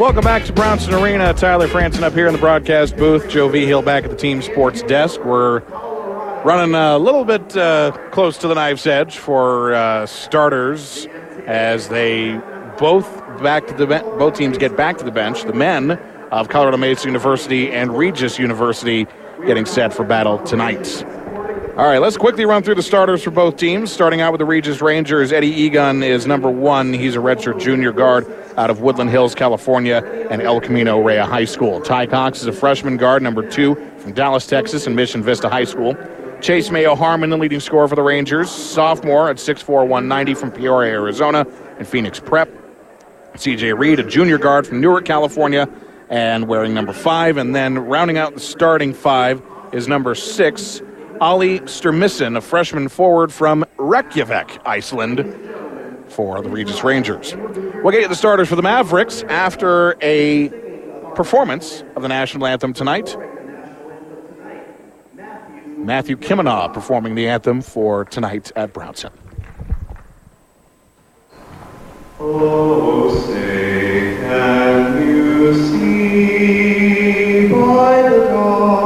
Welcome back to Brownson Arena. Tyler Franson up here in the broadcast booth. Joe V. Hill back at the team sports desk. We're running a little bit uh, close to the knife's edge for uh, starters as they both back to the ben- both teams get back to the bench. The men of Colorado Mesa University and Regis University getting set for battle tonight. All right, let's quickly run through the starters for both teams. Starting out with the Regis Rangers, Eddie Egan is number one. He's a redshirt junior guard out of Woodland Hills, California, and El Camino Real High School. Ty Cox is a freshman guard, number two, from Dallas, Texas, and Mission Vista High School. Chase Mayo Harmon, the leading scorer for the Rangers, sophomore at 6'4", 190 from Peoria, Arizona, and Phoenix Prep. CJ Reed, a junior guard from Newark, California, and wearing number five. And then rounding out the starting five is number six, Ali Sturmissen, a freshman forward from Reykjavik, Iceland, for the Regis Rangers. We'll get you the starters for the Mavericks after a performance of the national anthem tonight. Matthew Kimmenaugh performing the anthem for tonight at Brownson. Oh, say, can you see by the dawn's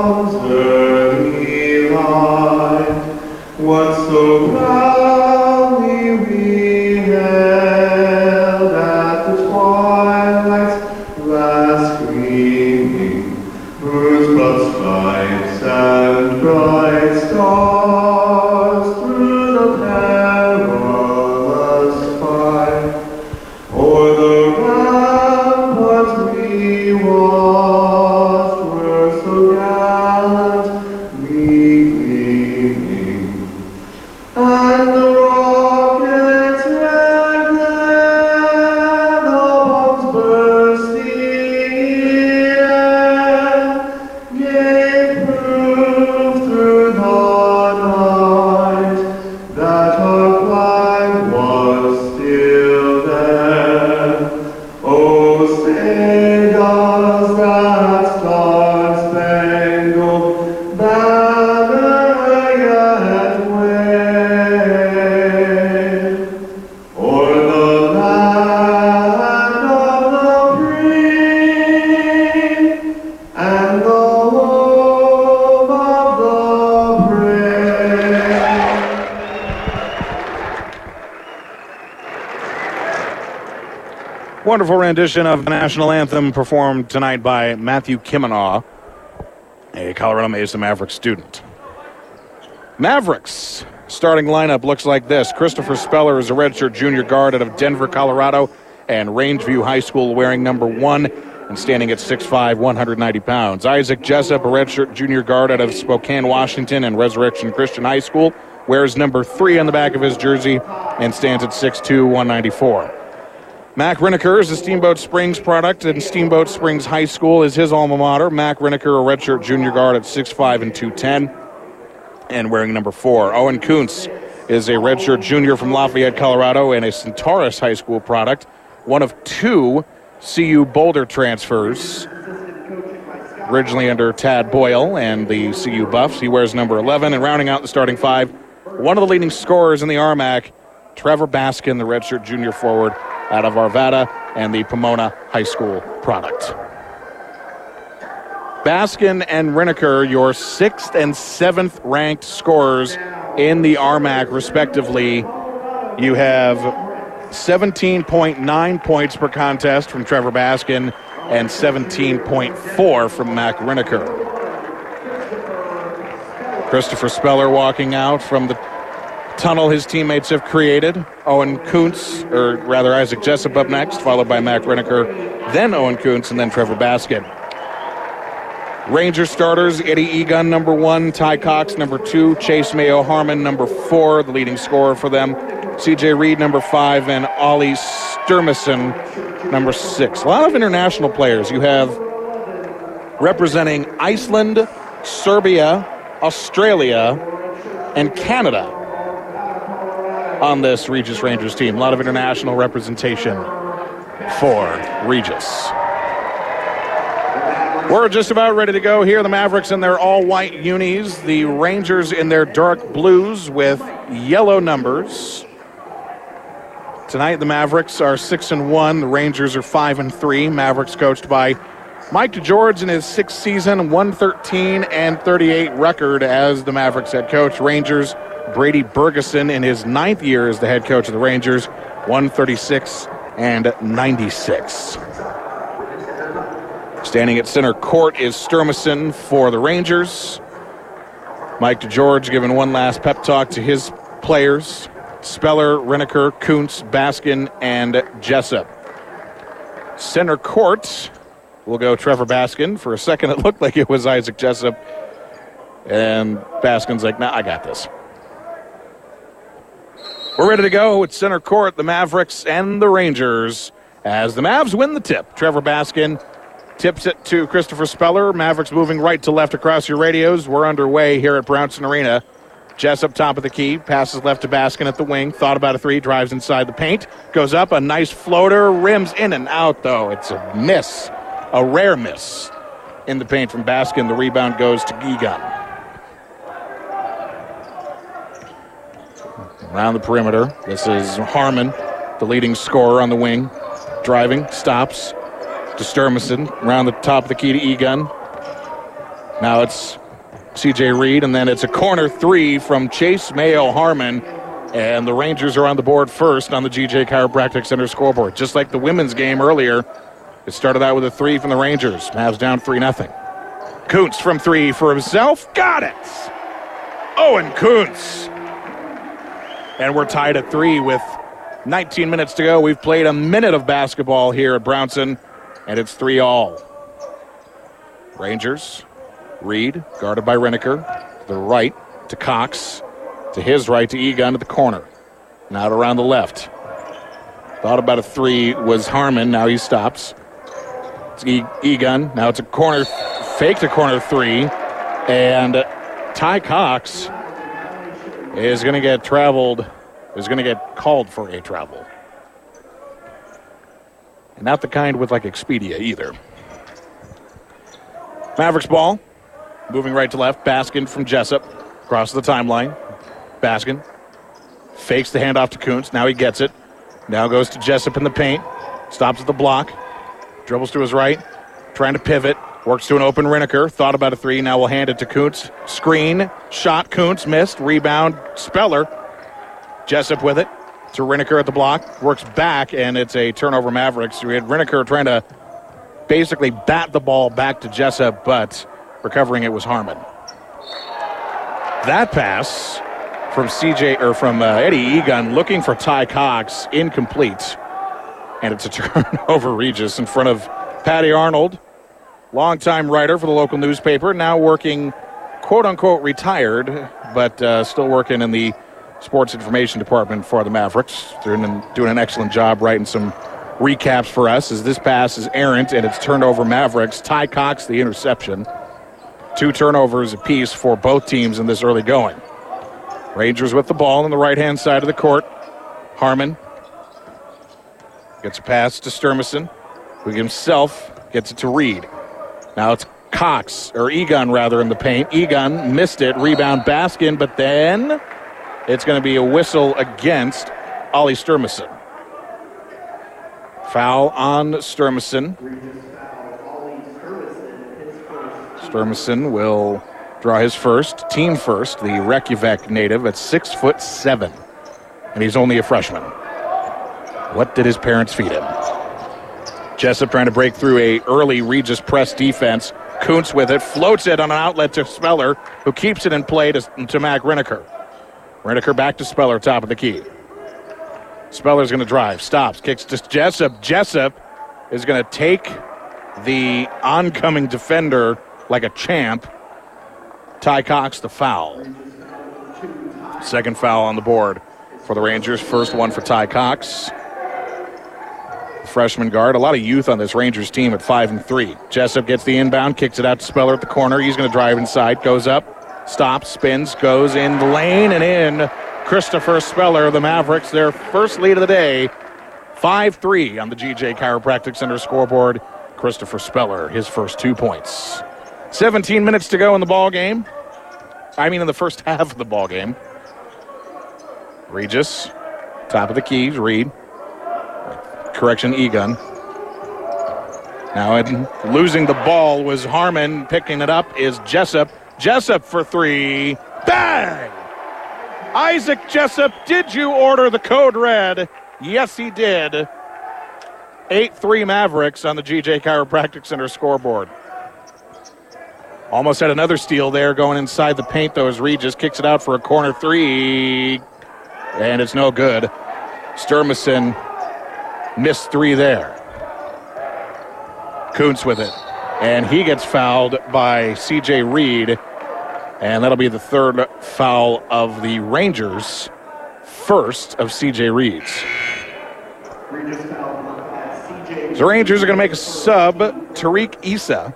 rendition of the national anthem performed tonight by Matthew Kimmenaugh, a Colorado Mesa Maverick student. Mavericks starting lineup looks like this. Christopher Speller is a redshirt junior guard out of Denver, Colorado, and Rangeview High School wearing number one and standing at 6'5", 190 pounds. Isaac Jessup, a redshirt junior guard out of Spokane, Washington, and Resurrection Christian High School, wears number three on the back of his jersey and stands at 6'2", 194. Mac Riniker is a Steamboat Springs product, and Steamboat Springs High School is his alma mater. Mac Riniker, a redshirt junior guard at 6'5 and 210, and wearing number four. Owen Kuntz is a redshirt junior from Lafayette, Colorado, and a Centaurus High School product, one of two CU Boulder transfers. Originally under Tad Boyle and the CU Buffs, he wears number 11, and rounding out the starting five, one of the leading scorers in the RMAC, Trevor Baskin, the redshirt junior forward out of Arvada and the Pomona High School product. Baskin and Riniker, your sixth and seventh ranked scorers in the RMAC, respectively. You have 17.9 points per contest from Trevor Baskin and 17.4 from Mac Riniker. Christopher Speller walking out from the tunnel his teammates have created. Owen Kuntz, or rather Isaac Jessup up next, followed by Mac Riniker, then Owen Kuntz, and then Trevor Baskin. Ranger starters, Eddie Egan, number one, Ty Cox, number two, Chase Mayo Harmon, number four, the leading scorer for them, CJ Reed, number five, and Ollie Sturmison, number six. A lot of international players. You have representing Iceland, Serbia, Australia, and Canada on this Regis Rangers team. A lot of international representation for Regis. We're just about ready to go here. The Mavericks in their all white unis, the Rangers in their dark blues with yellow numbers. Tonight, the Mavericks are six and one. The Rangers are five and three. Mavericks coached by Mike DeGeorge in his sixth season, 113 and 38 record as the Mavericks head coach. Rangers, Brady Bergeson in his ninth year as the head coach of the Rangers, 136 and 96. Standing at center court is Sturmason for the Rangers. Mike DeGeorge giving one last pep talk to his players. Speller, Riniker, Kuntz, Baskin, and Jessup. Center court will go Trevor Baskin. For a second, it looked like it was Isaac Jessup. And Baskin's like, nah, I got this. We're ready to go at center court, the Mavericks and the Rangers, as the Mavs win the tip. Trevor Baskin tips it to Christopher Speller. Mavericks moving right to left across your radios. We're underway here at Brownson Arena. Jess up top of the key, passes left to Baskin at the wing. Thought about a three, drives inside the paint, goes up, a nice floater, rims in and out though. It's a miss, a rare miss in the paint from Baskin. The rebound goes to Egan. Around the perimeter, this is Harmon, the leading scorer on the wing, driving, stops to Sturmason, around the top of the key to Egan. Now it's CJ Reed, and then it's a corner three from Chase Mayo Harmon. And the Rangers are on the board first on the GJ Chiropractic Center scoreboard. Just like the women's game earlier, it started out with a three from the Rangers. Mavs down 3 0. Kuntz from three for himself. Got it! Owen Kuntz. And we're tied at three with 19 minutes to go. We've played a minute of basketball here at Brownson, and it's three all. Rangers Reed, guarded by Riniker. The right to Cox. To his right to Egan at the corner. Now around the left. Thought about a three was Harmon. Now he stops. It's e- Egan. Now it's a corner, fake to corner three. And Ty Cox is going to get traveled, is going to get called for a travel. And not the kind with like Expedia either. Mavericks ball. Moving right to left. Baskin from Jessup. Across the timeline. Baskin fakes the handoff to Kuntz. Now he gets it. Now goes to Jessup in the paint. Stops at the block. Dribbles to his right. Trying to pivot. Works to an open Riniker. Thought about a three. Now we'll hand it to Kuntz. Screen. Shot. Kuntz missed. Rebound. Speller. Jessup with it. To Riniker at the block. Works back, and it's a turnover Mavericks. We had Riniker trying to basically bat the ball back to Jessup, but recovering it was Harmon. That pass from CJ or from uh, Eddie Egan looking for Ty Cox incomplete, and it's a turnover Regis in front of Patty Arnold, longtime writer for the local newspaper, now working quote unquote retired, but uh, still working in the sports information department for the Mavericks. Doing, doing an excellent job writing some recaps for us as this pass is errant and it's turned over Mavericks. Ty Cox, the interception. Two turnovers apiece for both teams in this early going. Rangers with the ball on the right hand side of the court. Harmon gets a pass to Sturmason, who himself gets it to Reed. Now it's Cox, or Egan rather, in the paint. Egan missed it. Rebound Baskin, but then it's going to be a whistle against Ollie Sturmison. Foul on Sturmason. Sturmison will draw his first, team first, the Reykjavik native at six foot seven. And he's only a freshman. What did his parents feed him? Jessup trying to break through a early Regis press defense. Kuntz with it, floats it on an outlet to Speller, who keeps it in play to, to Mac Riniker. Riniker back to Speller, top of the key. Speller's going to drive, stops, kicks to Jessup. Jessup is going to take the oncoming defender like a champ. Ty Cox, the foul. Second foul on the board for the Rangers. First one for Ty Cox. Freshman guard. A lot of youth on this Rangers team at five and three. Jessup gets the inbound, kicks it out to Speller at the corner. He's going to drive inside, goes up, stops, spins, goes in the lane and in. Christopher Speller, the Mavericks, their first lead of the day. 5 3 on the GJ Chiropractic Center scoreboard. Christopher Speller, his first two points. 17 minutes to go in the ball game. I mean, in the first half of the ball game. Regis, top of the keys, Reed. Correction, Egan. Now, in losing the ball was Harmon. Picking it up is Jessup. Jessup for three. Bang! Isaac Jessup, did you order the code red? Yes, he did. 8 3 Mavericks on the GJ Chiropractic Center scoreboard. Almost had another steal there going inside the paint, though, as Regis kicks it out for a corner three. And it's no good. Sturmason missed three there. Kuntz with it. And he gets fouled by CJ Reed. And that'll be the third foul of the Rangers, first of CJ Reed's. The Rangers are going to make a sub. Tariq Issa,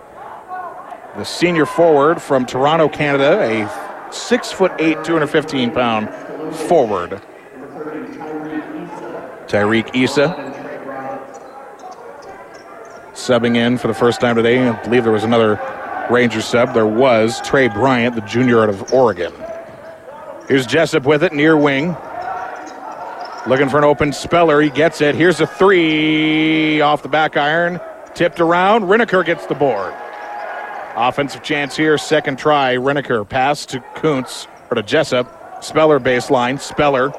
the senior forward from Toronto, Canada, a six foot eight, 215 pound forward. Tyreek Issa subbing in for the first time today. I believe there was another Ranger sub. There was Trey Bryant, the junior out of Oregon. Here's Jessup with it, near wing. Looking for an open speller. He gets it. Here's a three off the back iron. Tipped around. Riniker gets the board. Offensive chance here. Second try. Riniker pass to Kuntz or to Jessup. Speller baseline. Speller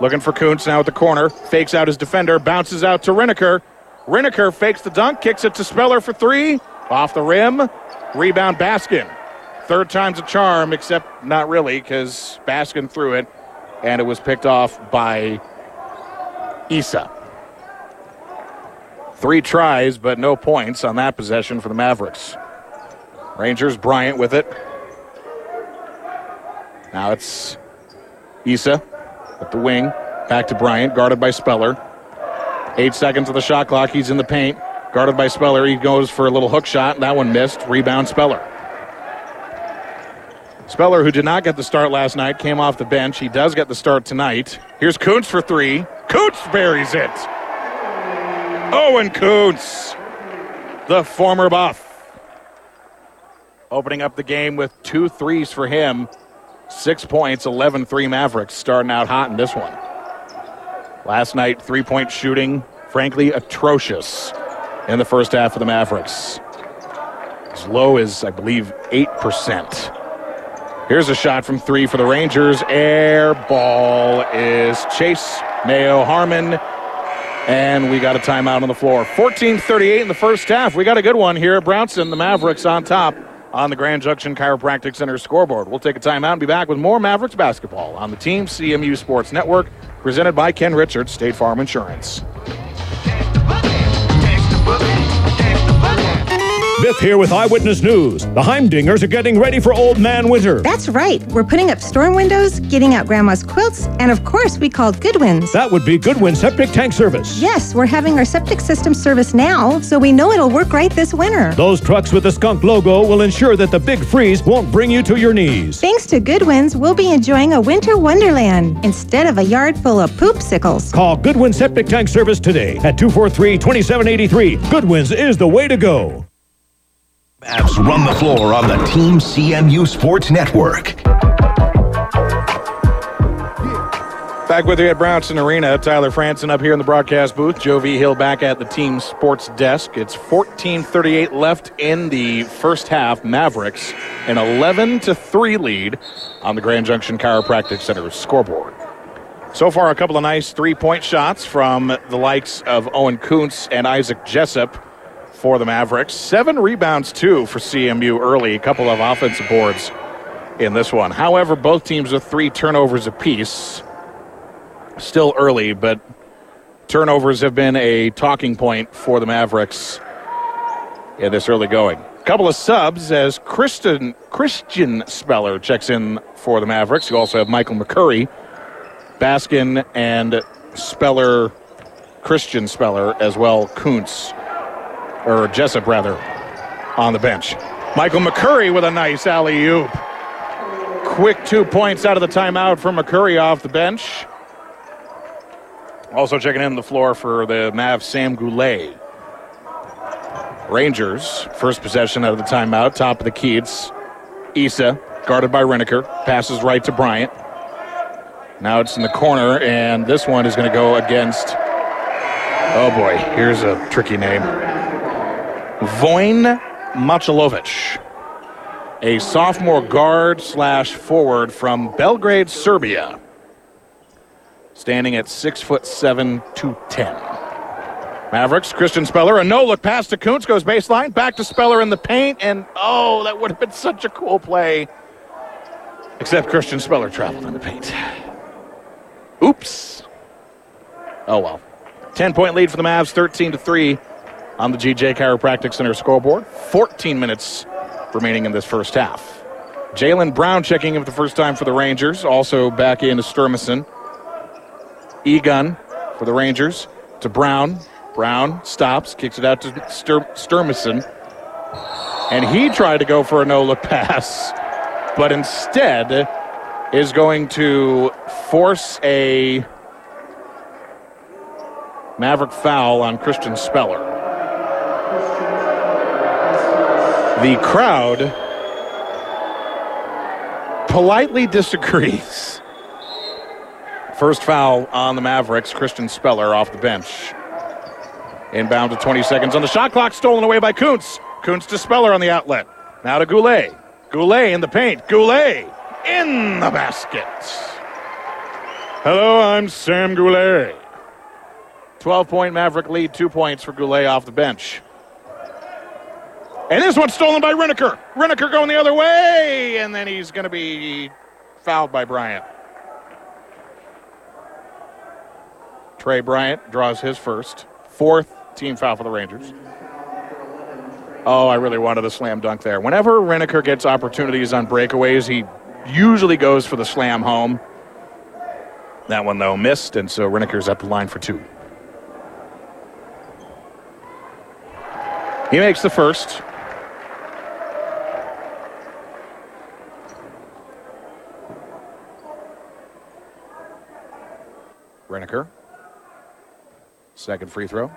looking for Kuntz now at the corner. Fakes out his defender. Bounces out to Riniker. Riniker fakes the dunk. Kicks it to Speller for three. Off the rim. Rebound Baskin. Third time's a charm, except not really because Baskin threw it and it was picked off by Issa. Three tries, but no points on that possession for the Mavericks. Rangers, Bryant with it. Now it's Issa at the wing. Back to Bryant, guarded by Speller. Eight seconds of the shot clock. He's in the paint. Guarded by Speller. He goes for a little hook shot. That one missed. Rebound Speller. Speller, who did not get the start last night, came off the bench. He does get the start tonight. Here's Kuntz for three. Kuntz buries it. Oh, Owen Kuntz, the former buff. Opening up the game with two threes for him. Six points, 11 3 Mavericks, starting out hot in this one. Last night, three point shooting, frankly, atrocious in the first half of the Mavericks. As low as, I believe, 8%. Here's a shot from three for the Rangers. Air ball is Chase Mayo Harmon. And we got a timeout on the floor. 14:38 in the first half. We got a good one here at Brownson. The Mavericks on top on the Grand Junction Chiropractic Center scoreboard. We'll take a timeout and be back with more Mavericks basketball on the Team CMU Sports Network, presented by Ken Richards, State Farm Insurance. Biff here with Eyewitness News. The Heimdingers are getting ready for Old Man Winter. That's right. We're putting up storm windows, getting out Grandma's quilts, and of course, we called Goodwins. That would be Goodwin Septic Tank Service. Yes, we're having our septic system service now, so we know it'll work right this winter. Those trucks with the skunk logo will ensure that the big freeze won't bring you to your knees. Thanks to Goodwins, we'll be enjoying a winter wonderland instead of a yard full of poopsicles. Call Goodwin Septic Tank Service today at 243 2783. Goodwins is the way to go. Mavs run the floor on the Team CMU Sports Network. Back with you at Brownson Arena. Tyler Franson up here in the broadcast booth. Joe V. Hill back at the team sports desk. It's 14:38 left in the first half. Mavericks an 11 to 3 lead on the Grand Junction Chiropractic Center scoreboard. So far, a couple of nice three-point shots from the likes of Owen Kuntz and Isaac Jessup for the Mavericks. Seven rebounds, too, for CMU early. A couple of offensive boards in this one. However, both teams with three turnovers apiece. Still early, but turnovers have been a talking point for the Mavericks in this early going. A Couple of subs as Christian Christian Speller checks in for the Mavericks. You also have Michael McCurry, Baskin, and Speller, Christian Speller, as well, Kuntz, or Jessup rather, on the bench. Michael McCurry with a nice alley oop. Quick two points out of the timeout for McCurry off the bench. Also checking in the floor for the Mav Sam Goulet. Rangers, first possession out of the timeout, top of the key. It's Issa, guarded by Riniker, passes right to Bryant. Now it's in the corner, and this one is going to go against Oh boy, here's a tricky name. Vojin Machilovic, a sophomore guard slash forward from Belgrade, Serbia, standing at six foot seven, two ten. Mavericks, Christian Speller, a no look pass to Kuntz, goes baseline, back to Speller in the paint, and oh, that would have been such a cool play. Except Christian Speller traveled in the paint. Oops. Oh well. 10 point lead for the Mavs, 13 to 3 on the GJ Chiropractic Center scoreboard. 14 minutes remaining in this first half. Jalen Brown checking in for the first time for the Rangers. Also back in to Sturmason. Egan for the Rangers to Brown. Brown stops, kicks it out to Stur- Sturmason. And he tried to go for a no look pass, but instead is going to force a Maverick foul on Christian Speller. The crowd politely disagrees. First foul on the Mavericks, Christian Speller off the bench. Inbound to 20 seconds on the shot clock, stolen away by Kuntz. Kuntz to Speller on the outlet. Now to Goulet. Goulet in the paint. Goulet in the basket. Hello, I'm Sam Goulet. 12 point Maverick lead, two points for Goulet off the bench. And this one's stolen by Riniker. Riniker going the other way, and then he's going to be fouled by Bryant. Trey Bryant draws his first, fourth team foul for the Rangers. Oh, I really wanted a slam dunk there. Whenever Riniker gets opportunities on breakaways, he usually goes for the slam home. That one, though, missed, and so Riniker's at the line for two. He makes the first. Riniker. Second free throw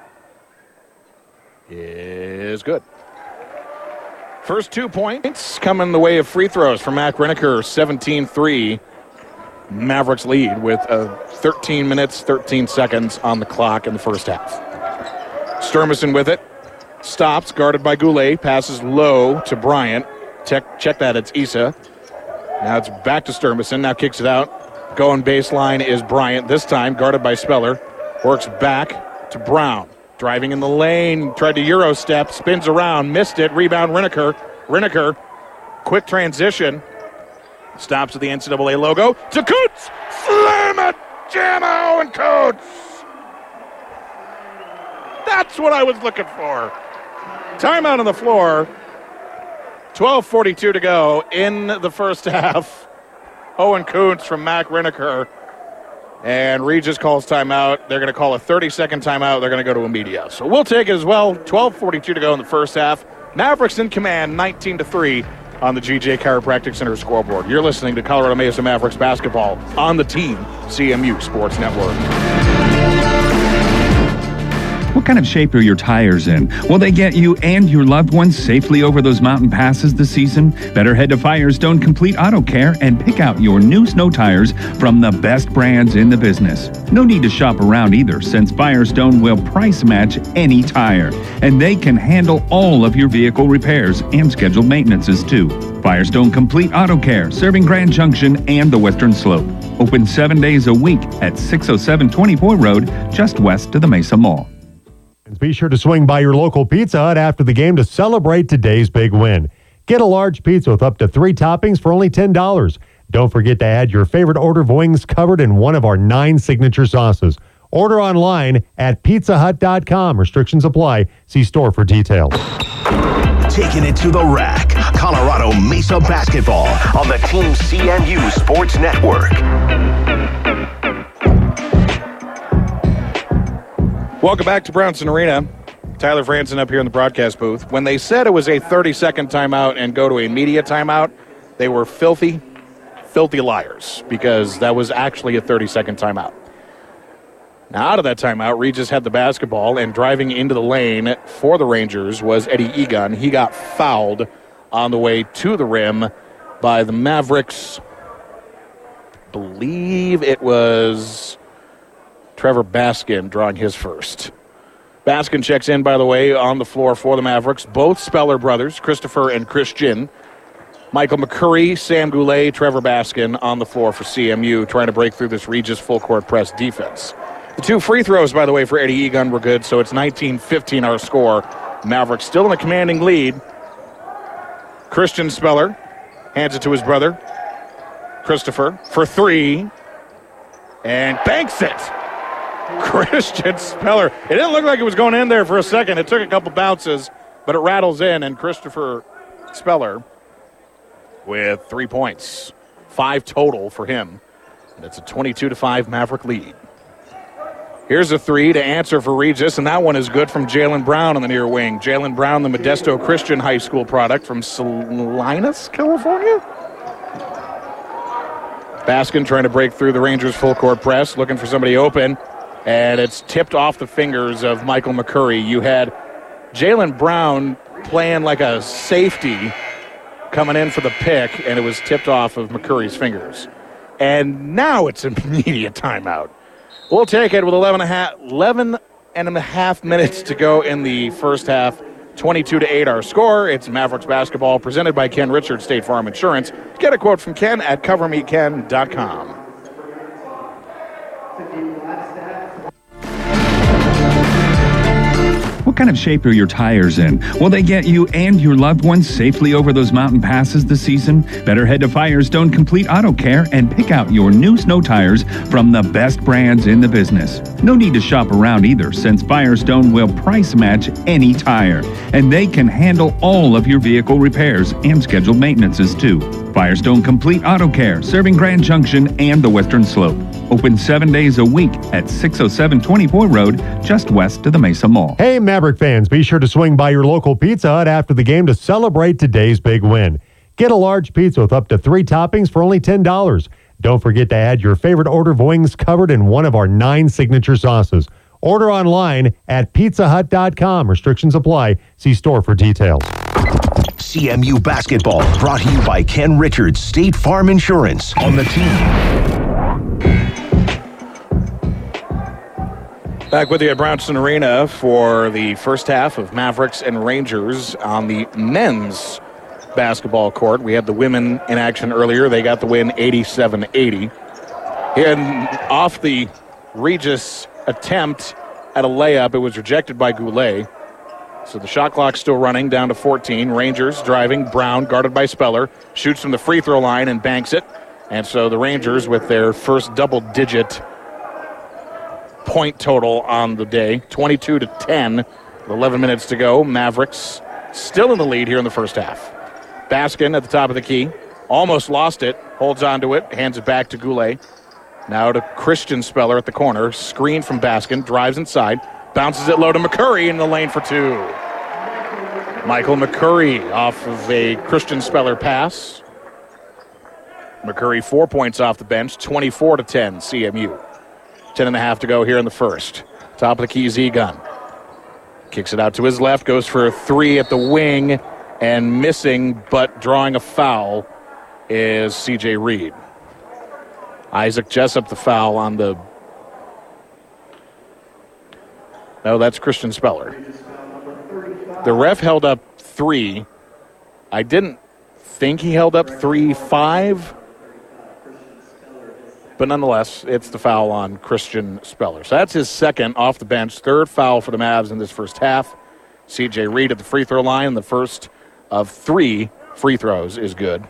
is good. First two points coming the way of free throws from Mac Riniker, 17 3. Mavericks lead with uh, 13 minutes, 13 seconds on the clock in the first half. Sturmason with it. Stops, guarded by Goulet. Passes low to Bryant. Check, check that, it's Issa. Now it's back to Sturmason. Now kicks it out. Going baseline is Bryant. This time guarded by Speller. Works back to Brown. Driving in the lane. Tried to Euro step. Spins around. Missed it. Rebound Riniker. Riniker. Quick transition. Stops at the NCAA logo. To Coots. Slam it. Jammo and Coots. That's what I was looking for. Timeout on the floor. 12.42 to go in the first half. Owen Kuntz from Mac Riniker. And Regis calls timeout. They're going to call a 30 second timeout. They're going to go to a media. So we'll take it as well. 12.42 to go in the first half. Mavericks in command, 19 to 3 on the GJ Chiropractic Center scoreboard. You're listening to Colorado Mesa Mavericks basketball on the team CMU Sports Network. What kind of shape are your tires in? Will they get you and your loved ones safely over those mountain passes this season? Better head to Firestone Complete Auto Care and pick out your new snow tires from the best brands in the business. No need to shop around either, since Firestone will price match any tire, and they can handle all of your vehicle repairs and scheduled maintenances too. Firestone Complete Auto Care, serving Grand Junction and the Western Slope. Open seven days a week at 607 24 Road, just west of the Mesa Mall. Be sure to swing by your local Pizza Hut after the game to celebrate today's big win. Get a large pizza with up to three toppings for only $10. Don't forget to add your favorite order of wings covered in one of our nine signature sauces. Order online at pizzahut.com. Restrictions apply. See store for details. Taking it to the rack. Colorado Mesa basketball on the Team CMU Sports Network. Welcome back to Brownson Arena. Tyler Franson up here in the broadcast booth. When they said it was a 30 second timeout and go to a media timeout, they were filthy, filthy liars because that was actually a 30 second timeout. Now, out of that timeout, Regis had the basketball and driving into the lane for the Rangers was Eddie Egan. He got fouled on the way to the rim by the Mavericks. Believe it was Trevor Baskin drawing his first. Baskin checks in, by the way, on the floor for the Mavericks. Both Speller brothers, Christopher and Christian. Michael McCurry, Sam Goulet, Trevor Baskin on the floor for CMU, trying to break through this Regis full court press defense. The two free throws, by the way, for Eddie Egan were good, so it's 19 15 our score. Mavericks still in a commanding lead. Christian Speller hands it to his brother, Christopher, for three, and banks it. Christian Speller. It didn't look like it was going in there for a second. It took a couple bounces, but it rattles in, and Christopher Speller with three points, five total for him. And it's a 22 to 5 Maverick lead. Here's a three to answer for Regis, and that one is good from Jalen Brown on the near wing. Jalen Brown, the Modesto Christian High School product from Salinas, California. Baskin trying to break through the Rangers full court press, looking for somebody open, and it's tipped off the fingers of Michael McCurry. You had Jalen Brown playing like a safety coming in for the pick, and it was tipped off of McCurry's fingers. And now it's immediate timeout. We'll take it with 11 and a half, 11 and a half minutes to go in the first half. 22 to 8 our score. It's Mavericks basketball presented by Ken Richards State Farm Insurance. Get a quote from Ken at covermeken.com. What kind of shape are your tires in? Will they get you and your loved ones safely over those mountain passes this season? Better head to Firestone Complete Auto Care and pick out your new snow tires from the best brands in the business. No need to shop around either, since Firestone will price match any tire, and they can handle all of your vehicle repairs and scheduled maintenances too. Firestone Complete Auto Care, serving Grand Junction and the Western Slope. Open seven days a week at 607 24 Road, just west of the Mesa Mall. Hey, Maverick fans, be sure to swing by your local Pizza Hut after the game to celebrate today's big win. Get a large pizza with up to three toppings for only $10. Don't forget to add your favorite order of wings covered in one of our nine signature sauces. Order online at pizzahut.com. Restrictions apply. See store for details. CMU basketball brought to you by Ken Richards State Farm Insurance on the team. Back with you at Brownson Arena for the first half of Mavericks and Rangers on the men's basketball court. We had the women in action earlier. They got the win 87 80. And off the Regis attempt at a layup, it was rejected by Goulet. So the shot clock's still running down to 14. Rangers driving. Brown guarded by Speller. Shoots from the free throw line and banks it. And so the Rangers with their first double digit point total on the day 22 to 10 11 minutes to go. Mavericks still in the lead here in the first half. Baskin at the top of the key. Almost lost it. Holds on to it. Hands it back to Goulet. Now to Christian Speller at the corner. Screen from Baskin. Drives inside. Bounces it low to McCurry in the lane for two. Michael McCurry off of a Christian Speller pass. McCurry four points off the bench. 24 to 10 CMU. 10 and a half to go here in the first. Top of the key, Z gun. Kicks it out to his left, goes for a three at the wing, and missing but drawing a foul is CJ Reed. Isaac Jessup the foul on the. No, that's Christian Speller. The ref held up three. I didn't think he held up three five, but nonetheless, it's the foul on Christian Speller. So that's his second off the bench, third foul for the Mavs in this first half. CJ Reed at the free throw line, the first of three free throws is good.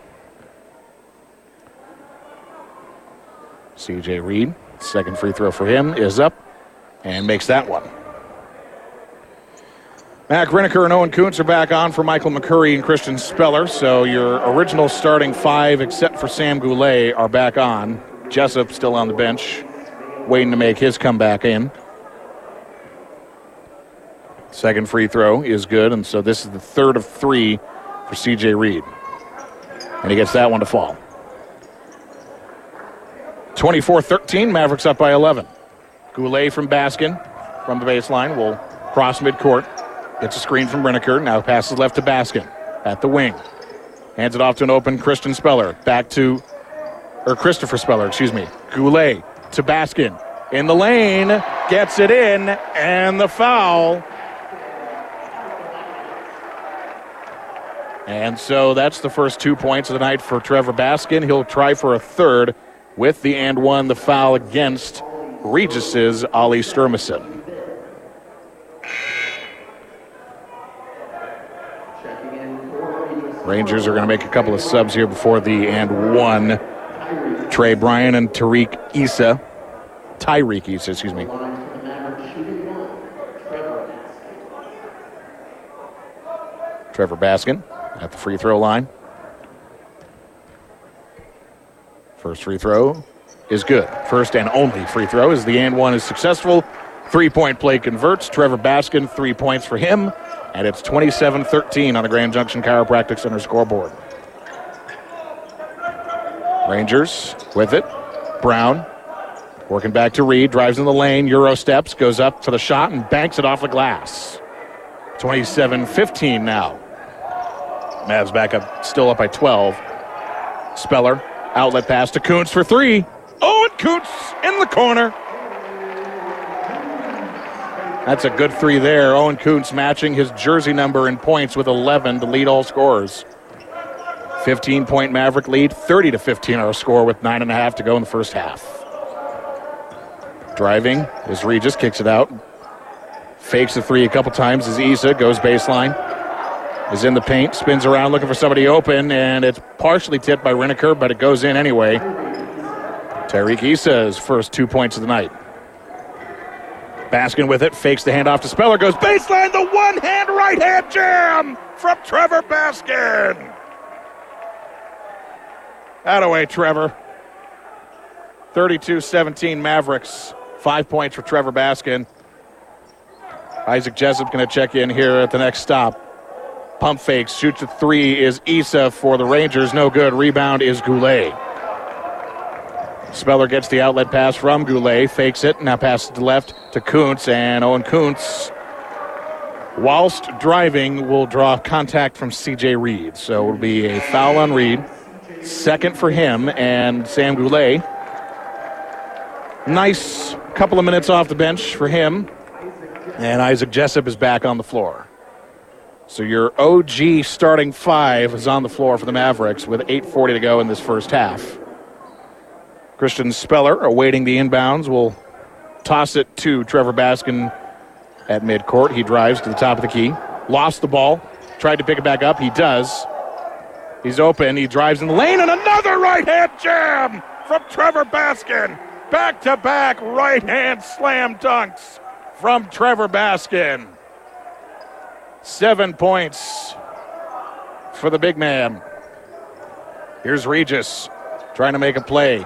CJ Reed, second free throw for him is up and makes that one. Mac Riniker and Owen Kuntz are back on for Michael McCurry and Christian Speller. So your original starting five, except for Sam Goulet, are back on. Jessup still on the bench, waiting to make his comeback in. Second free throw is good, and so this is the third of three for CJ Reed. And he gets that one to fall. 24 13, Mavericks up by 11. Goulet from Baskin from the baseline will cross midcourt. Gets a screen from Riniker. Now passes left to Baskin at the wing. Hands it off to an open Christian Speller. Back to, or Christopher Speller, excuse me. Goulet to Baskin in the lane. gets it in, and the foul. And so that's the first two points of the night for Trevor Baskin. He'll try for a third with the and one, the foul against Regis's Ollie Sturmason. Rangers are going to make a couple of subs here before the and one. Trey Bryan and Tariq Issa. Tyreek Issa, excuse me. Trevor Baskin at the free throw line. First free throw is good. First and only free throw is the and one is successful. Three point play converts. Trevor Baskin, three points for him. And it's 27 13 on the Grand Junction Chiropractic Center scoreboard. Rangers with it. Brown working back to Reed, drives in the lane, Euro steps, goes up for the shot, and banks it off the glass. 27 15 now. Mavs back up, still up by 12. Speller, outlet pass to Kuntz for three. Oh, and Kuntz in the corner. That's a good three there. Owen Kuntz matching his jersey number in points with 11 to lead all scorers. 15 point Maverick lead, 30 to 15 our score with nine and a half to go in the first half. Driving as Regis kicks it out. Fakes the three a couple times as Issa goes baseline. Is in the paint, spins around looking for somebody open, and it's partially tipped by Riniker, but it goes in anyway. Tyreek Issa's first two points of the night. Baskin with it, fakes the handoff to Speller, goes baseline, the one hand right hand jam from Trevor Baskin. That away, Trevor. 32 17 Mavericks. Five points for Trevor Baskin. Isaac Jessup going to check in here at the next stop. Pump fakes, shoots a three is Issa for the Rangers. No good. Rebound is Goulet. Speller gets the outlet pass from Goulet, fakes it, now passes to left to Kuntz, and Owen Kuntz, whilst driving, will draw contact from CJ Reed. So it'll be a foul on Reed. Second for him, and Sam Goulet. Nice couple of minutes off the bench for him. And Isaac Jessup is back on the floor. So your OG starting five is on the floor for the Mavericks with 8.40 to go in this first half. Christian Speller awaiting the inbounds will toss it to Trevor Baskin at midcourt. He drives to the top of the key. Lost the ball. Tried to pick it back up. He does. He's open. He drives in the lane and another right hand jam from Trevor Baskin. Back to back right hand slam dunks from Trevor Baskin. Seven points for the big man. Here's Regis trying to make a play.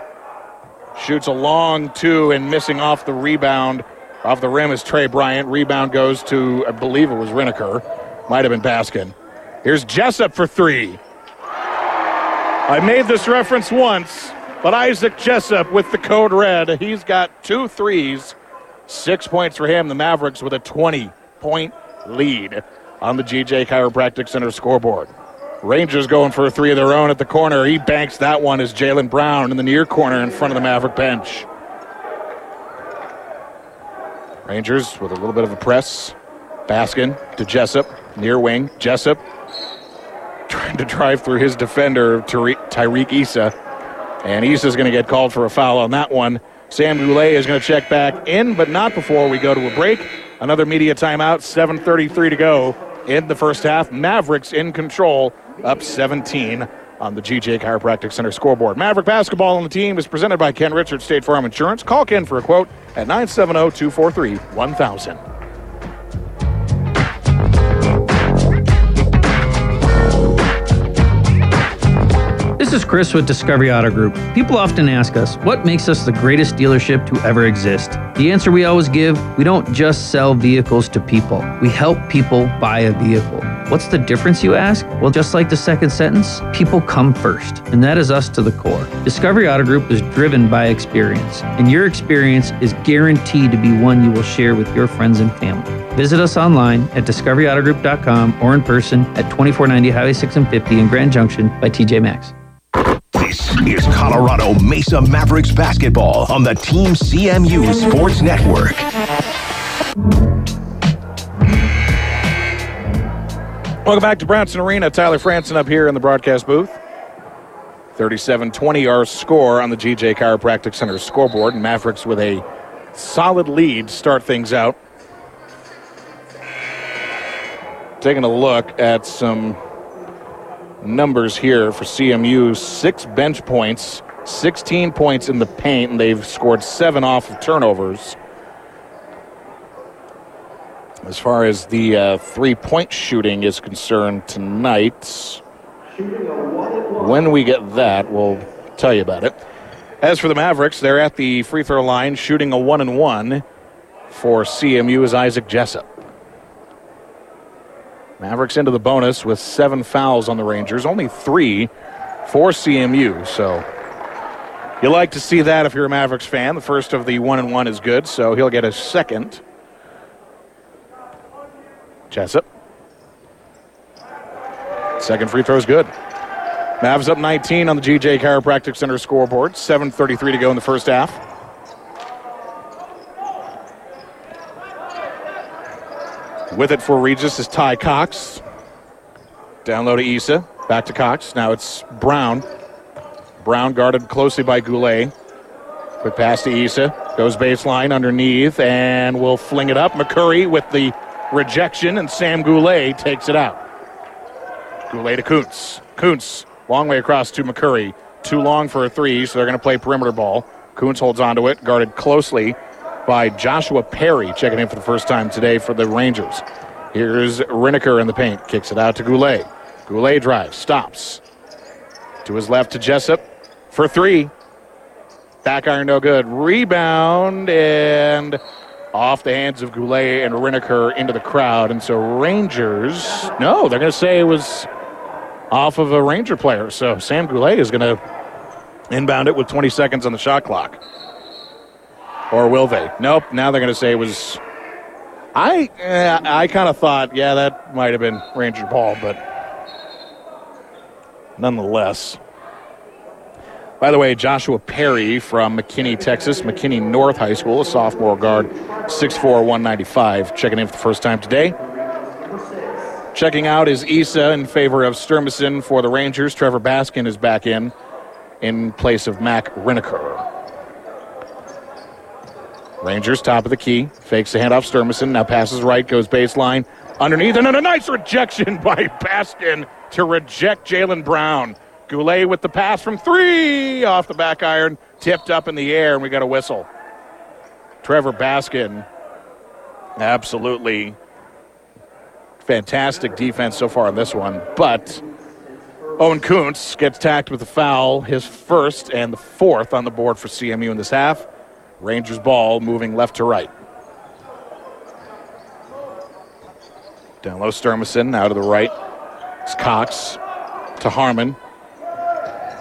Shoots a long two and missing off the rebound. Off the rim is Trey Bryant. Rebound goes to, I believe it was Riniker. Might have been Baskin. Here's Jessup for three. I made this reference once, but Isaac Jessup with the code red. He's got two threes. Six points for him. The Mavericks with a 20 point lead on the GJ Chiropractic Center scoreboard. Rangers going for a three of their own at the corner. He banks that one as Jalen Brown in the near corner in front of the Maverick bench. Rangers with a little bit of a press. Baskin to Jessup, near wing. Jessup trying to drive through his defender, Tyreek Issa. And Issa's going to get called for a foul on that one. Sam Goulet is going to check back in, but not before we go to a break. Another media timeout, 7.33 to go in the first half. Mavericks in control, up 17 on the GJ Chiropractic Center scoreboard. Maverick basketball on the team is presented by Ken Richards State Farm Insurance. Call Ken for a quote at 970 243 1000. This is Chris with Discovery Auto Group. People often ask us, what makes us the greatest dealership to ever exist? The answer we always give we don't just sell vehicles to people, we help people buy a vehicle. What's the difference, you ask? Well, just like the second sentence, people come first, and that is us to the core. Discovery Auto Group is driven by experience, and your experience is guaranteed to be one you will share with your friends and family. Visit us online at discoveryautogroup.com or in person at 2490 Highway 6 and 50 in Grand Junction by TJ Maxx. This is Colorado Mesa Mavericks basketball on the Team CMU Sports Network. Welcome back to Brownson Arena. Tyler Franson up here in the broadcast booth. 37 20 our score on the GJ Chiropractic Center scoreboard. And Mavericks with a solid lead start things out. Taking a look at some numbers here for CMU six bench points, 16 points in the paint, and they've scored seven off of turnovers. As far as the uh, three point shooting is concerned tonight, when we get that, we'll tell you about it. As for the Mavericks, they're at the free throw line shooting a one and one for CMU is Isaac Jessup. Mavericks into the bonus with seven fouls on the Rangers, only three for CMU. So you like to see that if you're a Mavericks fan. The first of the one and one is good, so he'll get a second. Jessup. Second free throw is good. Mavs up 19 on the GJ Chiropractic Center scoreboard. 7.33 to go in the first half. With it for Regis is Ty Cox. Down low to Issa. Back to Cox. Now it's Brown. Brown guarded closely by Goulet. Quick pass to Issa. Goes baseline underneath and will fling it up. McCurry with the rejection, and Sam Goulet takes it out. Goulet to Kuntz. Kuntz, long way across to McCurry. Too long for a three, so they're going to play perimeter ball. Kuntz holds onto it, guarded closely by Joshua Perry, checking in for the first time today for the Rangers. Here's Riniker in the paint, kicks it out to Goulet. Goulet drives, stops. To his left to Jessup for three. Back iron, no good. Rebound and off the hands of Goulet and Riniker into the crowd. And so Rangers, no, they're going to say it was off of a Ranger player. So Sam Goulet is going to inbound it with 20 seconds on the shot clock. Or will they? Nope. Now they're going to say it was. I eh, I kind of thought, yeah, that might have been Ranger Paul, but nonetheless. By the way, Joshua Perry from McKinney, Texas, McKinney North High School, a sophomore guard, 6'4, 195, checking in for the first time today. Checking out is Issa in favor of Sturmison for the Rangers. Trevor Baskin is back in in place of Mac Riniker. Rangers, top of the key, fakes the handoff. Sturmison now passes right, goes baseline underneath, and then a nice rejection by Baskin to reject Jalen Brown. Goulet with the pass from three off the back iron, tipped up in the air, and we got a whistle. Trevor Baskin, absolutely fantastic defense so far in this one, but Owen Kuntz gets tacked with a foul, his first and the fourth on the board for CMU in this half. Rangers ball moving left to right. Down low, Sturmison out of the right. It's Cox to Harmon.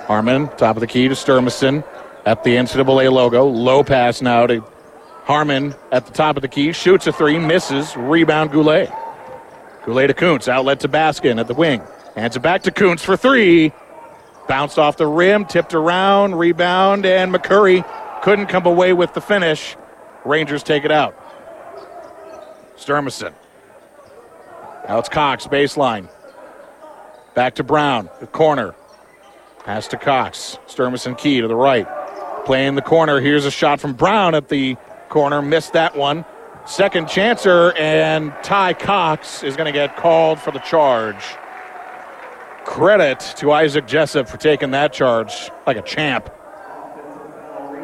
Harmon, top of the key to Sturmison at the NCAA logo. Low pass now to Harmon at the top of the key. Shoots a three, misses. Rebound Goulet. Goulet to Kuntz. Outlet to Baskin at the wing. Hands it back to Kuntz for three. Bounced off the rim, tipped around, rebound, and McCurry couldn't come away with the finish. Rangers take it out. Sturmison. Now it's Cox, baseline. Back to Brown, the corner. Pass to Cox. Sturmison key to the right. Playing the corner. Here's a shot from Brown at the corner. Missed that one. Second chancer, and Ty Cox is going to get called for the charge. Credit to Isaac Jessup for taking that charge like a champ.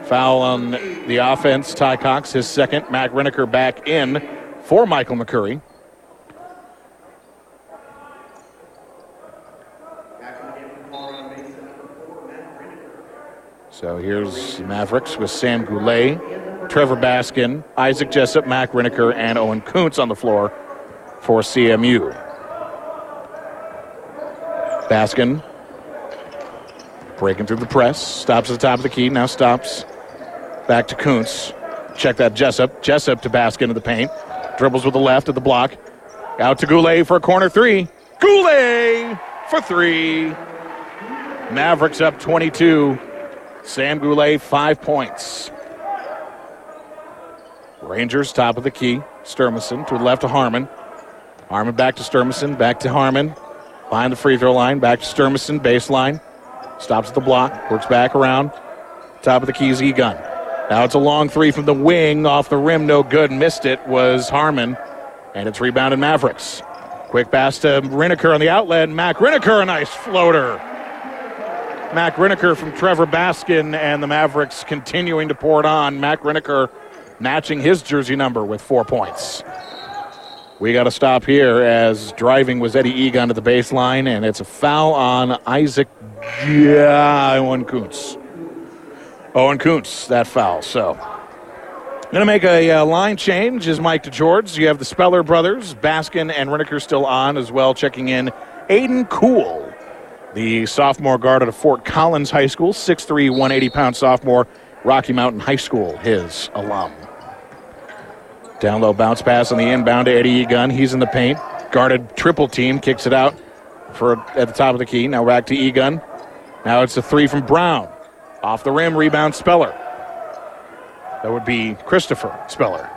Foul on the offense. Ty Cox, his second. Mac Riniker back in for Michael McCurry. So here's Mavericks with Sam Goulet, Trevor Baskin, Isaac Jessup, Mac Riniker, and Owen Kuntz on the floor for CMU. Baskin breaking through the press, stops at the top of the key, now stops. Back to Kuntz. Check that Jessup. Jessup to Baskin in the paint. Dribbles with the left of the block. Out to Goulet for a corner three. Goulet for three. Mavericks up 22. Sam Goulet, five points. Rangers, top of the key. Sturmison to the left of Harmon. Harmon back to Sturmison, back to Harmon. Behind the free throw line, back to Sturmison, baseline. Stops at the block, works back around. Top of the keys, Egan. Now it's a long three from the wing, off the rim, no good. Missed it was Harmon, and it's rebounded Mavericks. Quick pass to Riniker on the outlet. Mac Riniker, a nice floater. Mac Riniker from Trevor Baskin, and the Mavericks continuing to pour it on. Mac Riniker matching his jersey number with four points. We got to stop here as driving was Eddie Egan to the baseline, and it's a foul on Isaac Owen Kuntz. Owen Kuntz, that foul. So, going to make a uh, line change is Mike DeGeorge. You have the Speller brothers, Baskin and Riniker still on as well, checking in. Aiden Cool, the sophomore guard out of Fort Collins High School, 6'3", 180 pound sophomore, Rocky Mountain High School, his alum. Down low bounce pass on the inbound to Eddie Egan. He's in the paint. Guarded triple team, kicks it out for at the top of the key. Now back to Egan. Now it's a three from Brown. Off the rim, rebound Speller. That would be Christopher Speller.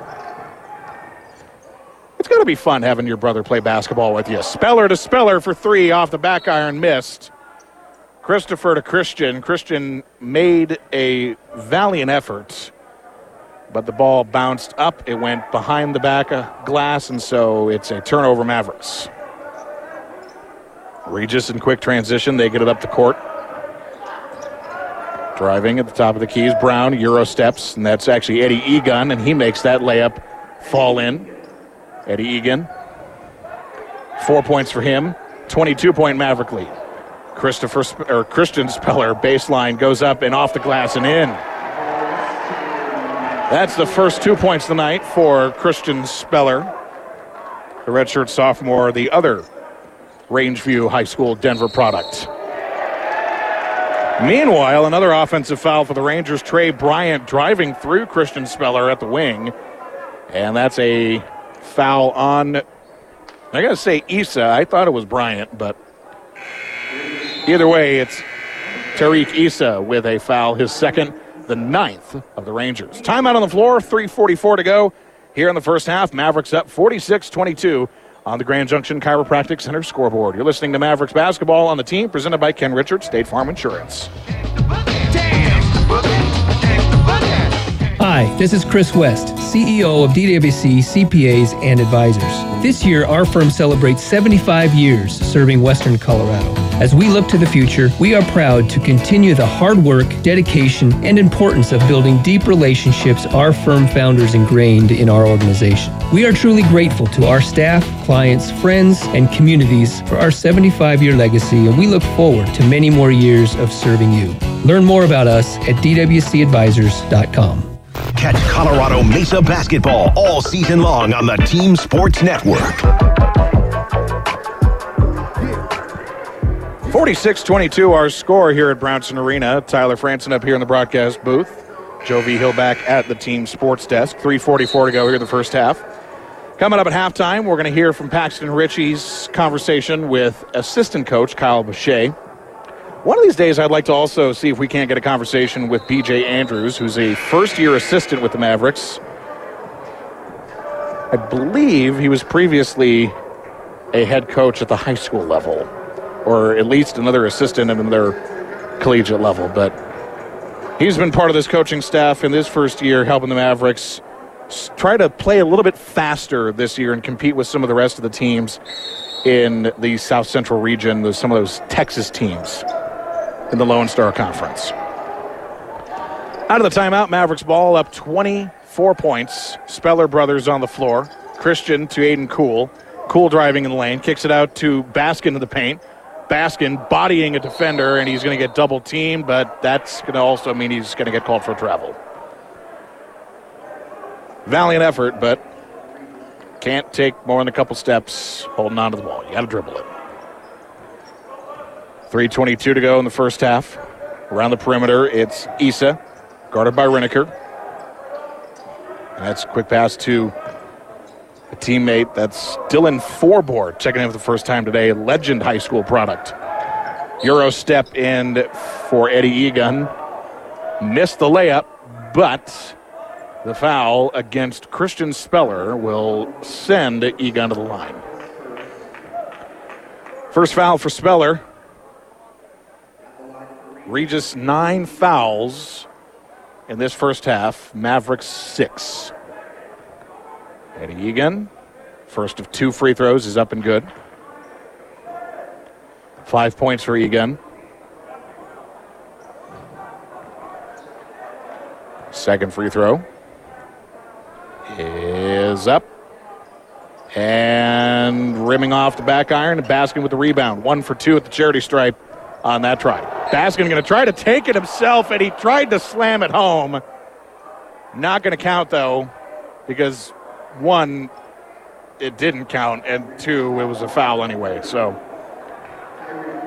It's got to be fun having your brother play basketball with you. Speller to Speller for three off the back iron, missed. Christopher to Christian. Christian made a valiant effort but the ball bounced up. It went behind the back of glass, and so it's a turnover Mavericks. Regis in quick transition. They get it up the court. Driving at the top of the keys. Brown, Euro steps, and that's actually Eddie Egan, and he makes that layup fall in. Eddie Egan. Four points for him. 22 point Maverick lead. Christopher Sp- or Christian Speller baseline goes up and off the glass and in. That's the first two points of the night for Christian Speller, the redshirt sophomore, the other Rangeview High School Denver product. Meanwhile, another offensive foul for the Rangers. Trey Bryant driving through Christian Speller at the wing. And that's a foul on, I got to say, Issa. I thought it was Bryant, but either way, it's Tariq Issa with a foul, his second the ninth of the Rangers. Timeout on the floor, 3.44 to go here in the first half. Mavericks up 46 22 on the Grand Junction Chiropractic Center scoreboard. You're listening to Mavericks basketball on the team, presented by Ken Richards, State Farm Insurance. Hi, this is Chris West, CEO of DWC CPAs and Advisors. This year, our firm celebrates 75 years serving Western Colorado. As we look to the future, we are proud to continue the hard work, dedication, and importance of building deep relationships our firm founders ingrained in our organization. We are truly grateful to our staff, clients, friends, and communities for our 75 year legacy, and we look forward to many more years of serving you. Learn more about us at dwcadvisors.com. Catch Colorado Mesa basketball all season long on the Team Sports Network. 46 22, our score here at Brownson Arena. Tyler Franson up here in the broadcast booth. Joe V. Hill back at the team sports desk. 3.44 to go here in the first half. Coming up at halftime, we're going to hear from Paxton Ritchie's conversation with assistant coach Kyle Boucher. One of these days, I'd like to also see if we can't get a conversation with BJ Andrews, who's a first year assistant with the Mavericks. I believe he was previously a head coach at the high school level, or at least another assistant at their collegiate level. But he's been part of this coaching staff in his first year, helping the Mavericks try to play a little bit faster this year and compete with some of the rest of the teams in the South Central region, some of those Texas teams in the Lone Star Conference. Out of the timeout, Mavericks ball up 24 points. Speller brothers on the floor. Christian to Aiden Cool. Cool driving in the lane, kicks it out to Baskin in the paint. Baskin bodying a defender, and he's going to get double teamed, but that's going to also mean he's going to get called for travel. Valiant effort, but can't take more than a couple steps holding on to the ball. You got to dribble it. 3.22 to go in the first half. Around the perimeter, it's Issa, guarded by Riniker. And that's a quick pass to a teammate. That's Dylan Forboard, checking in for the first time today. Legend high school product. Euro step in for Eddie Egan. Missed the layup, but the foul against Christian Speller will send Egan to the line. First foul for Speller. Regis nine fouls in this first half. Mavericks six. Eddie Egan, first of two free throws, is up and good. Five points for Egan. Second free throw is up. And rimming off the back iron and Baskin with the rebound. One for two at the charity stripe on that try. Baskin going to try to take it himself, and he tried to slam it home. Not going to count, though, because one, it didn't count, and two, it was a foul anyway. So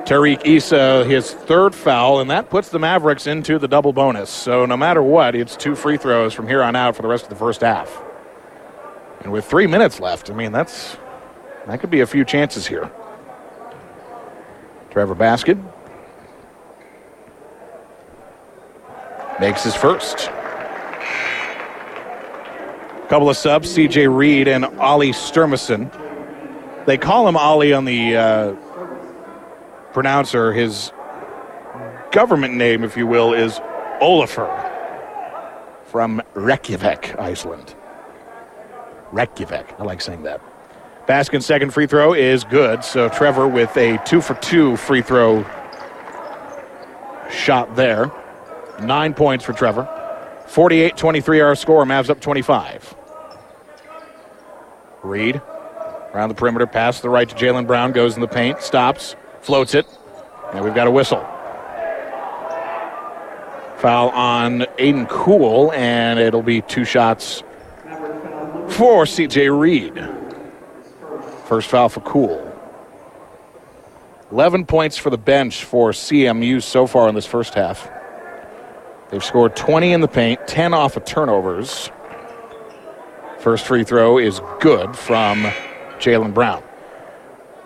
Tariq Issa, his third foul, and that puts the Mavericks into the double bonus. So no matter what, it's two free throws from here on out for the rest of the first half. And with three minutes left, I mean, that's that could be a few chances here. Trevor Baskin makes his first. Couple of subs, CJ Reed and Ollie Sturmison. They call him Ollie on the uh, pronouncer. His government name, if you will, is Olafur from Reykjavik, Iceland. Reykjavik. I like saying that. Baskin's second free throw is good. So Trevor with a two for two free throw shot there. Nine points for Trevor. 48 23 our score. Mavs up 25. Reed around the perimeter, pass to the right to Jalen Brown, goes in the paint, stops, floats it, and we've got a whistle. Foul on Aiden Cool, and it'll be two shots for CJ Reed. First foul for Cool. 11 points for the bench for CMU so far in this first half. They've scored 20 in the paint, 10 off of turnovers. First free throw is good from Jalen Brown.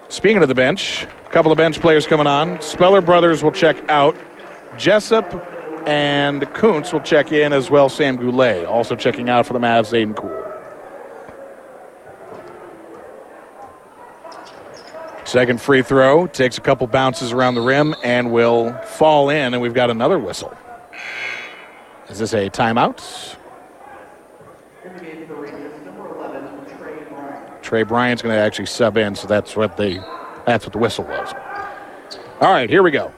Speaking of the bench, a couple of bench players coming on. Speller brothers will check out. Jessup and Kuntz will check in as well. Sam Goulet also checking out for the Mavs. Aiden Cool. Second free throw takes a couple bounces around the rim and will fall in, and we've got another whistle. Is this a timeout? Trey Bryant's going to actually sub in, so that's what the that's what the whistle was. All right, here we go.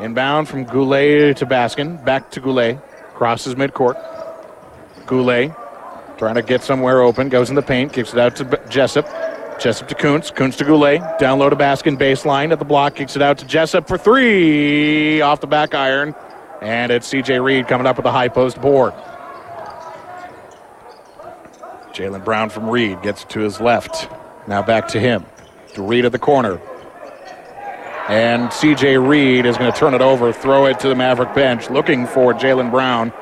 Inbound from Goulet to Baskin, back to Goulet, crosses midcourt. Goulet trying to get somewhere open, goes in the paint, kicks it out to Jessup. Jessup to Kuntz, Kuntz to Goulet, down low to Baskin, baseline at the block, kicks it out to Jessup for three, off the back iron, and it's CJ Reed coming up with a high post board. Jalen Brown from Reed gets to his left. Now back to him. To Reed at the corner. And CJ Reed is going to turn it over, throw it to the Maverick bench, looking for Jalen Brown.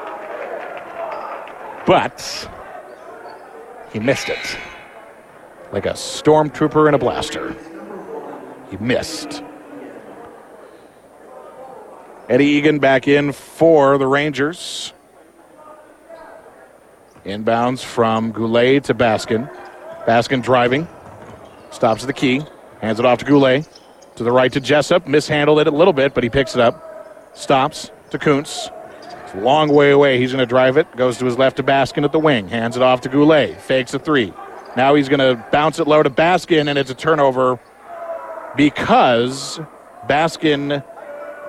But he missed it. Like a stormtrooper in a blaster. He missed. Eddie Egan back in for the Rangers. Inbounds from Goulet to Baskin. Baskin driving. Stops at the key. Hands it off to Goulet. To the right to Jessup. Mishandled it a little bit, but he picks it up. Stops to Kuntz. It's a long way away. He's going to drive it. Goes to his left to Baskin at the wing. Hands it off to Goulet. Fakes a three. Now he's going to bounce it low to Baskin, and it's a turnover because Baskin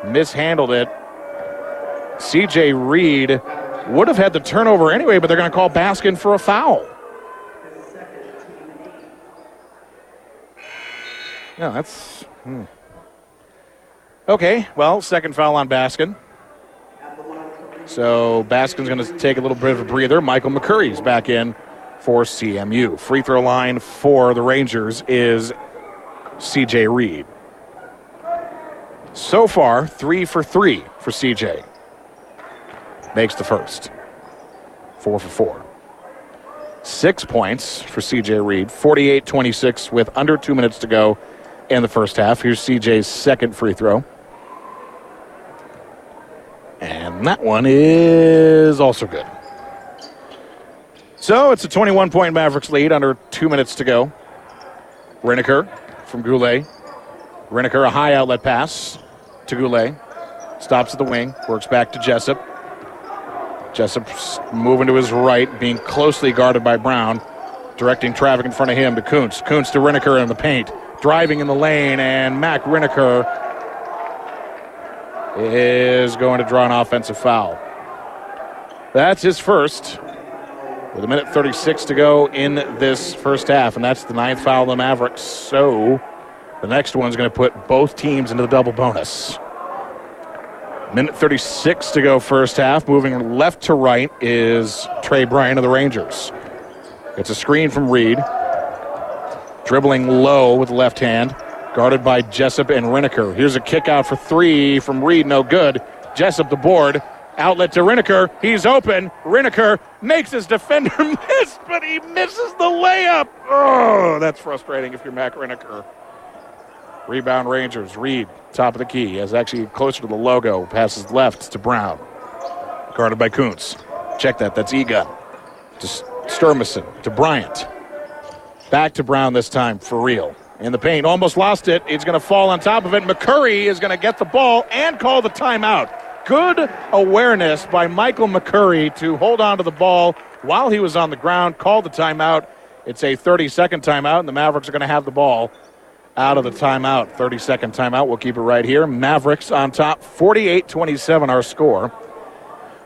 mishandled it. CJ Reed would have had the turnover anyway, but they're going to call Baskin for a foul. No, that's. Hmm. Okay, well, second foul on Baskin. So Baskin's going to take a little bit of a breather. Michael McCurry's back in for CMU. Free throw line for the Rangers is CJ Reed. So far, three for three for CJ. Makes the first. Four for four. Six points for CJ Reed. 48 26 with under two minutes to go. in the first half. Here's CJ's second free throw. And that one is also good. So it's a 21 point Mavericks lead under two minutes to go. Riniker from Goulet. Riniker, a high outlet pass to Goulet. Stops at the wing, works back to Jessup. Jessup moving to his right, being closely guarded by Brown, directing traffic in front of him to Kuntz. Kuntz to Riniker in the paint, driving in the lane, and Mac Riniker is going to draw an offensive foul. That's his first. With a minute 36 to go in this first half, and that's the ninth foul of the Mavericks. So the next one's going to put both teams into the double bonus. Minute 36 to go first half. Moving left to right is Trey Bryant of the Rangers. It's a screen from Reed. Dribbling low with left hand. Guarded by Jessup and Riniker. Here's a kick out for three from Reed. No good. Jessup the board. Outlet to Riniker. He's open. Riniker makes his defender miss, but he misses the layup. Oh, that's frustrating if you're Mac Riniker. Rebound Rangers. Reed, top of the key. Has actually closer to the logo. Passes left to Brown. Guarded by Kuntz. Check that. That's Egan. To Sturmison. To Bryant. Back to Brown this time for real. In the paint. Almost lost it. He's going to fall on top of it. McCurry is going to get the ball and call the timeout. Good awareness by Michael McCurry to hold on to the ball while he was on the ground. Call the timeout. It's a 30 second timeout, and the Mavericks are going to have the ball out of the timeout. 30 second timeout. We'll keep it right here. Mavericks on top, 48 27 our score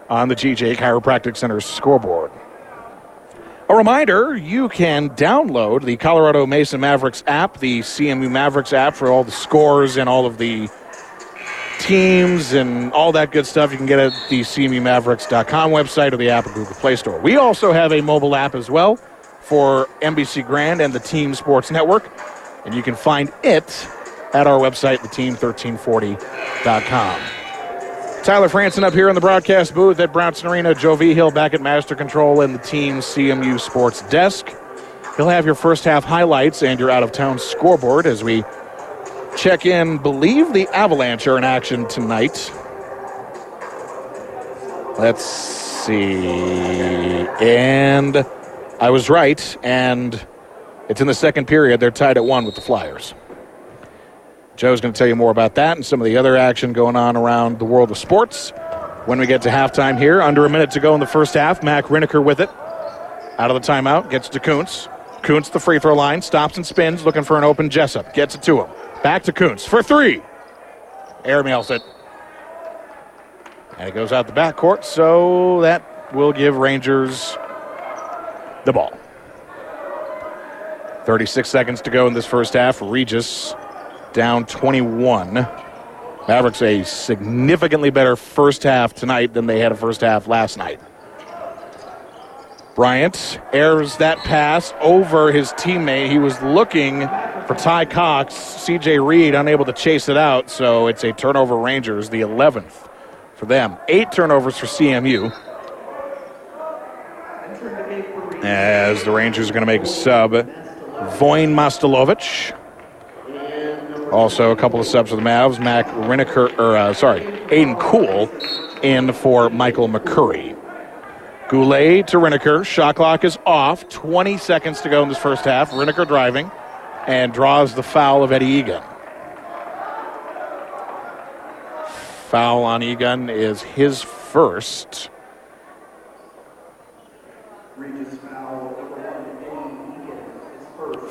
on the GJ Chiropractic Center's scoreboard. A reminder you can download the Colorado Mesa Mavericks app, the CMU Mavericks app, for all the scores and all of the teams and all that good stuff. You can get it at the CMUMavericks.com website or the Apple Google Play Store. We also have a mobile app as well for MBC Grand and the Team Sports Network and you can find it at our website, theteam1340.com. Tyler Franson up here in the broadcast booth at Brownson Arena. Joe V. Hill back at Master Control and the team CMU Sports Desk. He'll have your first half highlights and your out of town scoreboard as we check in. Believe the Avalanche are in action tonight. Let's see. And I was right. And it's in the second period. They're tied at one with the Flyers. Joe's going to tell you more about that and some of the other action going on around the world of sports when we get to halftime here. Under a minute to go in the first half. Mac Riniker with it. Out of the timeout. Gets to Kuntz. Kuntz the free throw line. Stops and spins looking for an open Jessup. Gets it to him. Back to Kuntz for three. Airmails it. And it goes out the backcourt, so that will give Rangers the ball. 36 seconds to go in this first half. Regis down 21. Mavericks a significantly better first half tonight than they had a first half last night. Bryant airs that pass over his teammate. He was looking for Ty Cox. CJ Reed unable to chase it out, so it's a turnover Rangers, the 11th for them. Eight turnovers for CMU. As the Rangers are going to make a sub, Voin Mostelovich. Also, a couple of subs for the Mavs. Mac Riniker, or uh, sorry, Aiden Cool in for Michael McCurry. Goulet to Riniker. Shot clock is off. 20 seconds to go in this first half. Riniker driving and draws the foul of Eddie Egan. Foul on Egan is his first.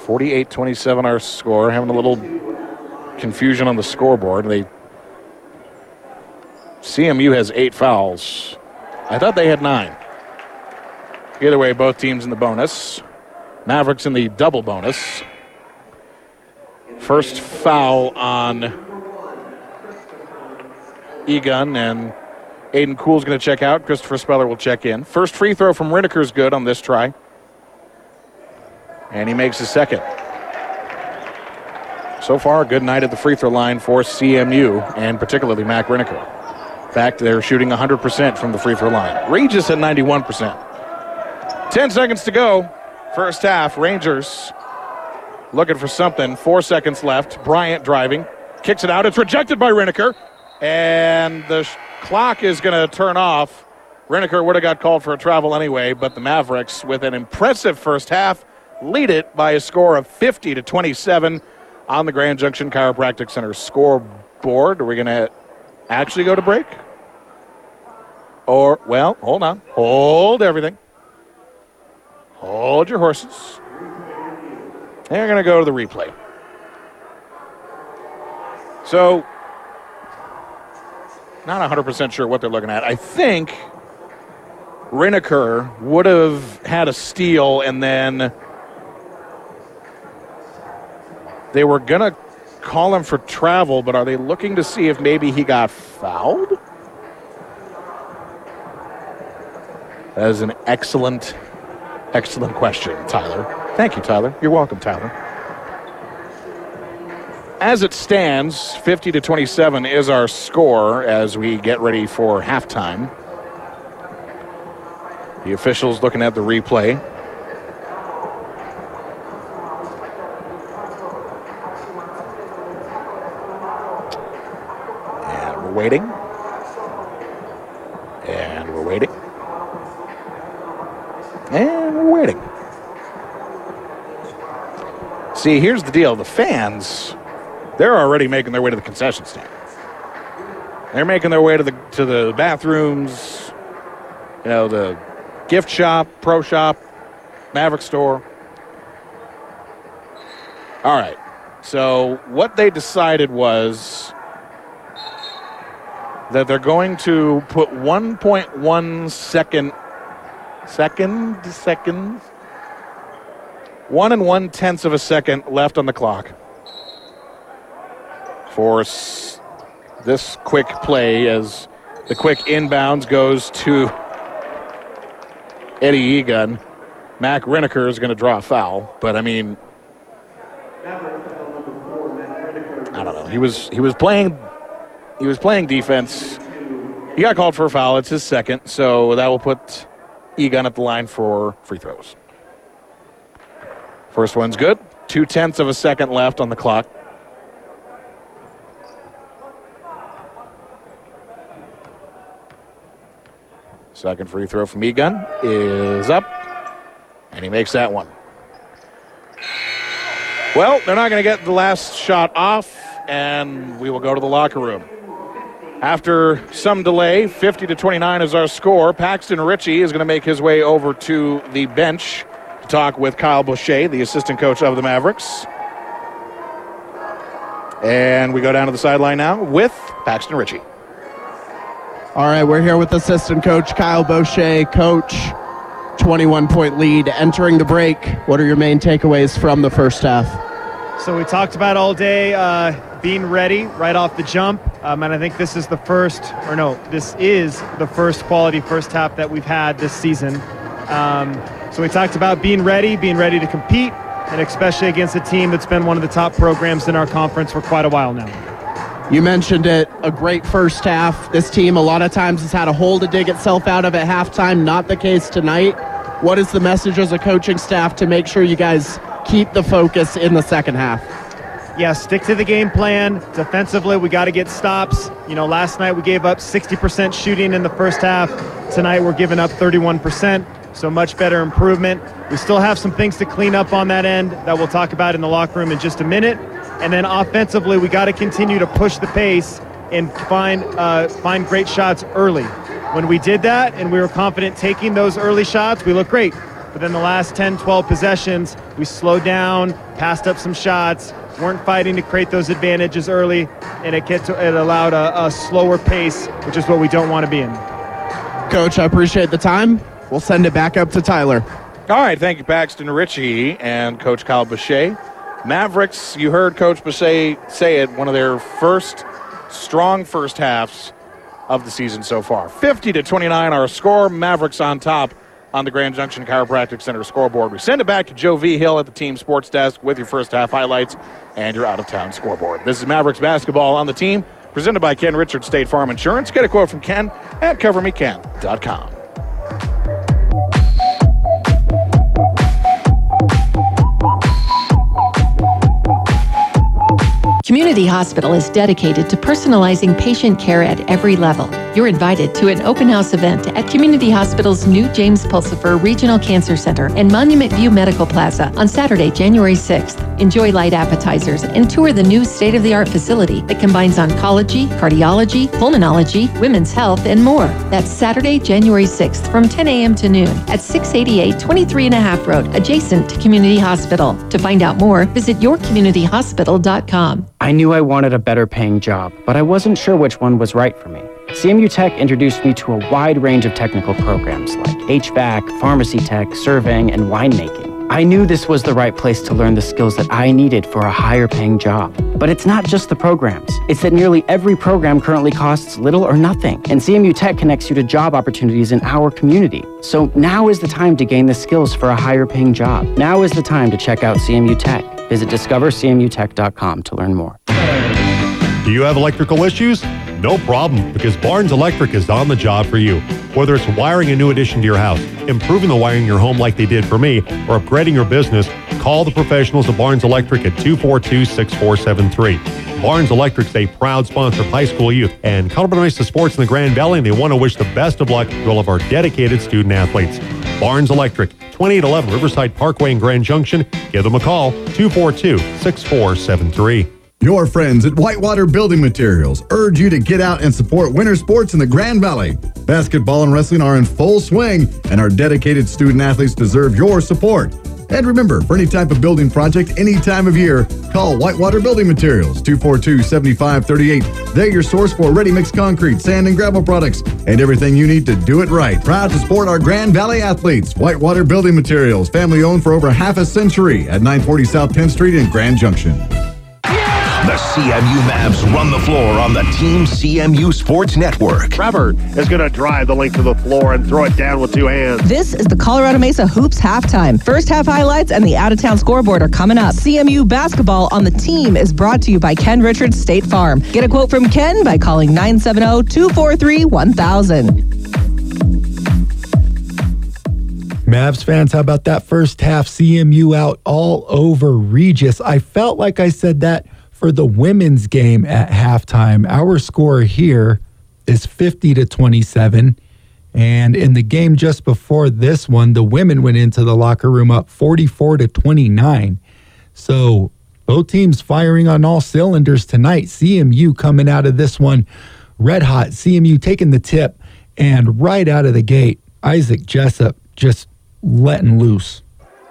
48 27 our score. Having a little confusion on the scoreboard. They CMU has eight fouls. I thought they had nine. Either way, both teams in the bonus. Mavericks in the double bonus. First foul on Egan, and Aiden Cool's going to check out. Christopher Speller will check in. First free throw from Riniker is good on this try. And he makes his second. So far, a good night at the free throw line for CMU, and particularly Mac Riniker. In fact, they're shooting 100% from the free throw line. Regis at 91%. 10 seconds to go. First half, Rangers looking for something. Four seconds left. Bryant driving, kicks it out. It's rejected by Riniker, and the sh- clock is going to turn off. Riniker would have got called for a travel anyway, but the Mavericks, with an impressive first half, lead it by a score of 50 to 27 on the Grand Junction Chiropractic Center scoreboard. Are we going to actually go to break? Or, well, hold on. Hold everything. Hold your horses. They're going to go to the replay. So, not 100% sure what they're looking at. I think Riniker would have had a steal and then they were going to call him for travel, but are they looking to see if maybe he got fouled? That is an excellent, excellent question, Tyler. Thank you, Tyler. You're welcome, Tyler. As it stands, 50 to 27 is our score as we get ready for halftime. The officials looking at the replay. Waiting. And we're waiting. And we're waiting. See, here's the deal. The fans, they're already making their way to the concession stand. They're making their way to the to the bathrooms, you know, the gift shop, pro shop, Maverick store. All right. So what they decided was that they're going to put 1.1 second second seconds one and one tenths of a second left on the clock for s- this quick play as the quick inbounds goes to Eddie Egan. Mac Riniker is going to draw a foul, but I mean, I don't know. He was he was playing he was playing defense. He got called for a foul. It's his second, so that will put Egan at the line for free throws. First one's good. Two tenths of a second left on the clock. Second free throw from Egan is up, and he makes that one. Well, they're not going to get the last shot off, and we will go to the locker room. After some delay, 50 to 29 is our score. Paxton Ritchie is going to make his way over to the bench to talk with Kyle Boucher, the assistant coach of the Mavericks. And we go down to the sideline now with Paxton Ritchie. All right, we're here with assistant coach Kyle Boucher. Coach, 21 point lead entering the break. What are your main takeaways from the first half? So we talked about all day uh, being ready right off the jump, um, and I think this is the first, or no, this is the first quality first half that we've had this season. Um, so we talked about being ready, being ready to compete, and especially against a team that's been one of the top programs in our conference for quite a while now. You mentioned it, a great first half. This team, a lot of times, has had a hole to dig itself out of at halftime. Not the case tonight. What is the message as a coaching staff to make sure you guys keep the focus in the second half? Yeah, stick to the game plan. Defensively, we got to get stops. You know, last night we gave up 60% shooting in the first half. Tonight we're giving up 31%, so much better improvement. We still have some things to clean up on that end that we'll talk about in the locker room in just a minute. And then offensively, we got to continue to push the pace and find uh, find great shots early. When we did that and we were confident taking those early shots, we looked great. But then the last 10, 12 possessions, we slowed down, passed up some shots, weren't fighting to create those advantages early, and it, get to, it allowed a, a slower pace, which is what we don't want to be in. Coach, I appreciate the time. We'll send it back up to Tyler. All right, thank you, Paxton Ritchie and Coach Kyle Boucher. Mavericks, you heard Coach Boucher say it, one of their first strong first halves of the season so far. 50 to 29 our score. Mavericks on top on the Grand Junction Chiropractic Center scoreboard. We send it back to Joe V. Hill at the team sports desk with your first half highlights and your out of town scoreboard. This is Mavericks basketball on the team, presented by Ken Richards State Farm Insurance. Get a quote from Ken at covermeken.com. Community Hospital is dedicated to personalizing patient care at every level. You're invited to an open house event at Community Hospital's new James Pulsifer Regional Cancer Center and Monument View Medical Plaza on Saturday, January 6th. Enjoy light appetizers and tour the new state of the art facility that combines oncology, cardiology, pulmonology, women's health, and more. That's Saturday, January 6th from 10 a.m. to noon at 688 23 and a half Road, adjacent to Community Hospital. To find out more, visit yourcommunityhospital.com. I knew I wanted a better paying job, but I wasn't sure which one was right for me. CMU Tech introduced me to a wide range of technical programs like HVAC, pharmacy tech, surveying, and winemaking. I knew this was the right place to learn the skills that I needed for a higher paying job. But it's not just the programs. It's that nearly every program currently costs little or nothing, and CMU Tech connects you to job opportunities in our community. So now is the time to gain the skills for a higher paying job. Now is the time to check out CMU Tech. Visit discovercmutech.com to learn more. Do you have electrical issues? No problem, because Barnes Electric is on the job for you. Whether it's wiring a new addition to your house, improving the wiring in your home like they did for me, or upgrading your business, call the professionals of Barnes Electric at 242 6473. Barnes Electric's a proud sponsor of high school youth and Colorado Mesa sports in the Grand Valley, and they want to wish the best of luck to all of our dedicated student athletes. Barnes Electric, 2811 Riverside Parkway in Grand Junction. Give them a call, 242 6473. Your friends at Whitewater Building Materials urge you to get out and support winter sports in the Grand Valley. Basketball and wrestling are in full swing, and our dedicated student athletes deserve your support. And remember, for any type of building project, any time of year, call Whitewater Building Materials, 242-7538. They're your source for ready-mix concrete, sand, and gravel products, and everything you need to do it right. Proud to support our Grand Valley athletes. Whitewater Building Materials, family-owned for over half a century at 940 South Penn Street in Grand Junction. The CMU Mavs run the floor on the Team CMU Sports Network. Trevor is going to drive the length of the floor and throw it down with two hands. This is the Colorado Mesa Hoops halftime. First half highlights and the out of town scoreboard are coming up. CMU basketball on the team is brought to you by Ken Richards State Farm. Get a quote from Ken by calling 970 243 1000. Mavs fans, how about that first half? CMU out all over Regis. I felt like I said that for the women's game at halftime. Our score here is 50 to 27. And in the game just before this one, the women went into the locker room up 44 to 29. So both teams firing on all cylinders tonight. CMU coming out of this one red hot. CMU taking the tip and right out of the gate, Isaac Jessup just letting loose.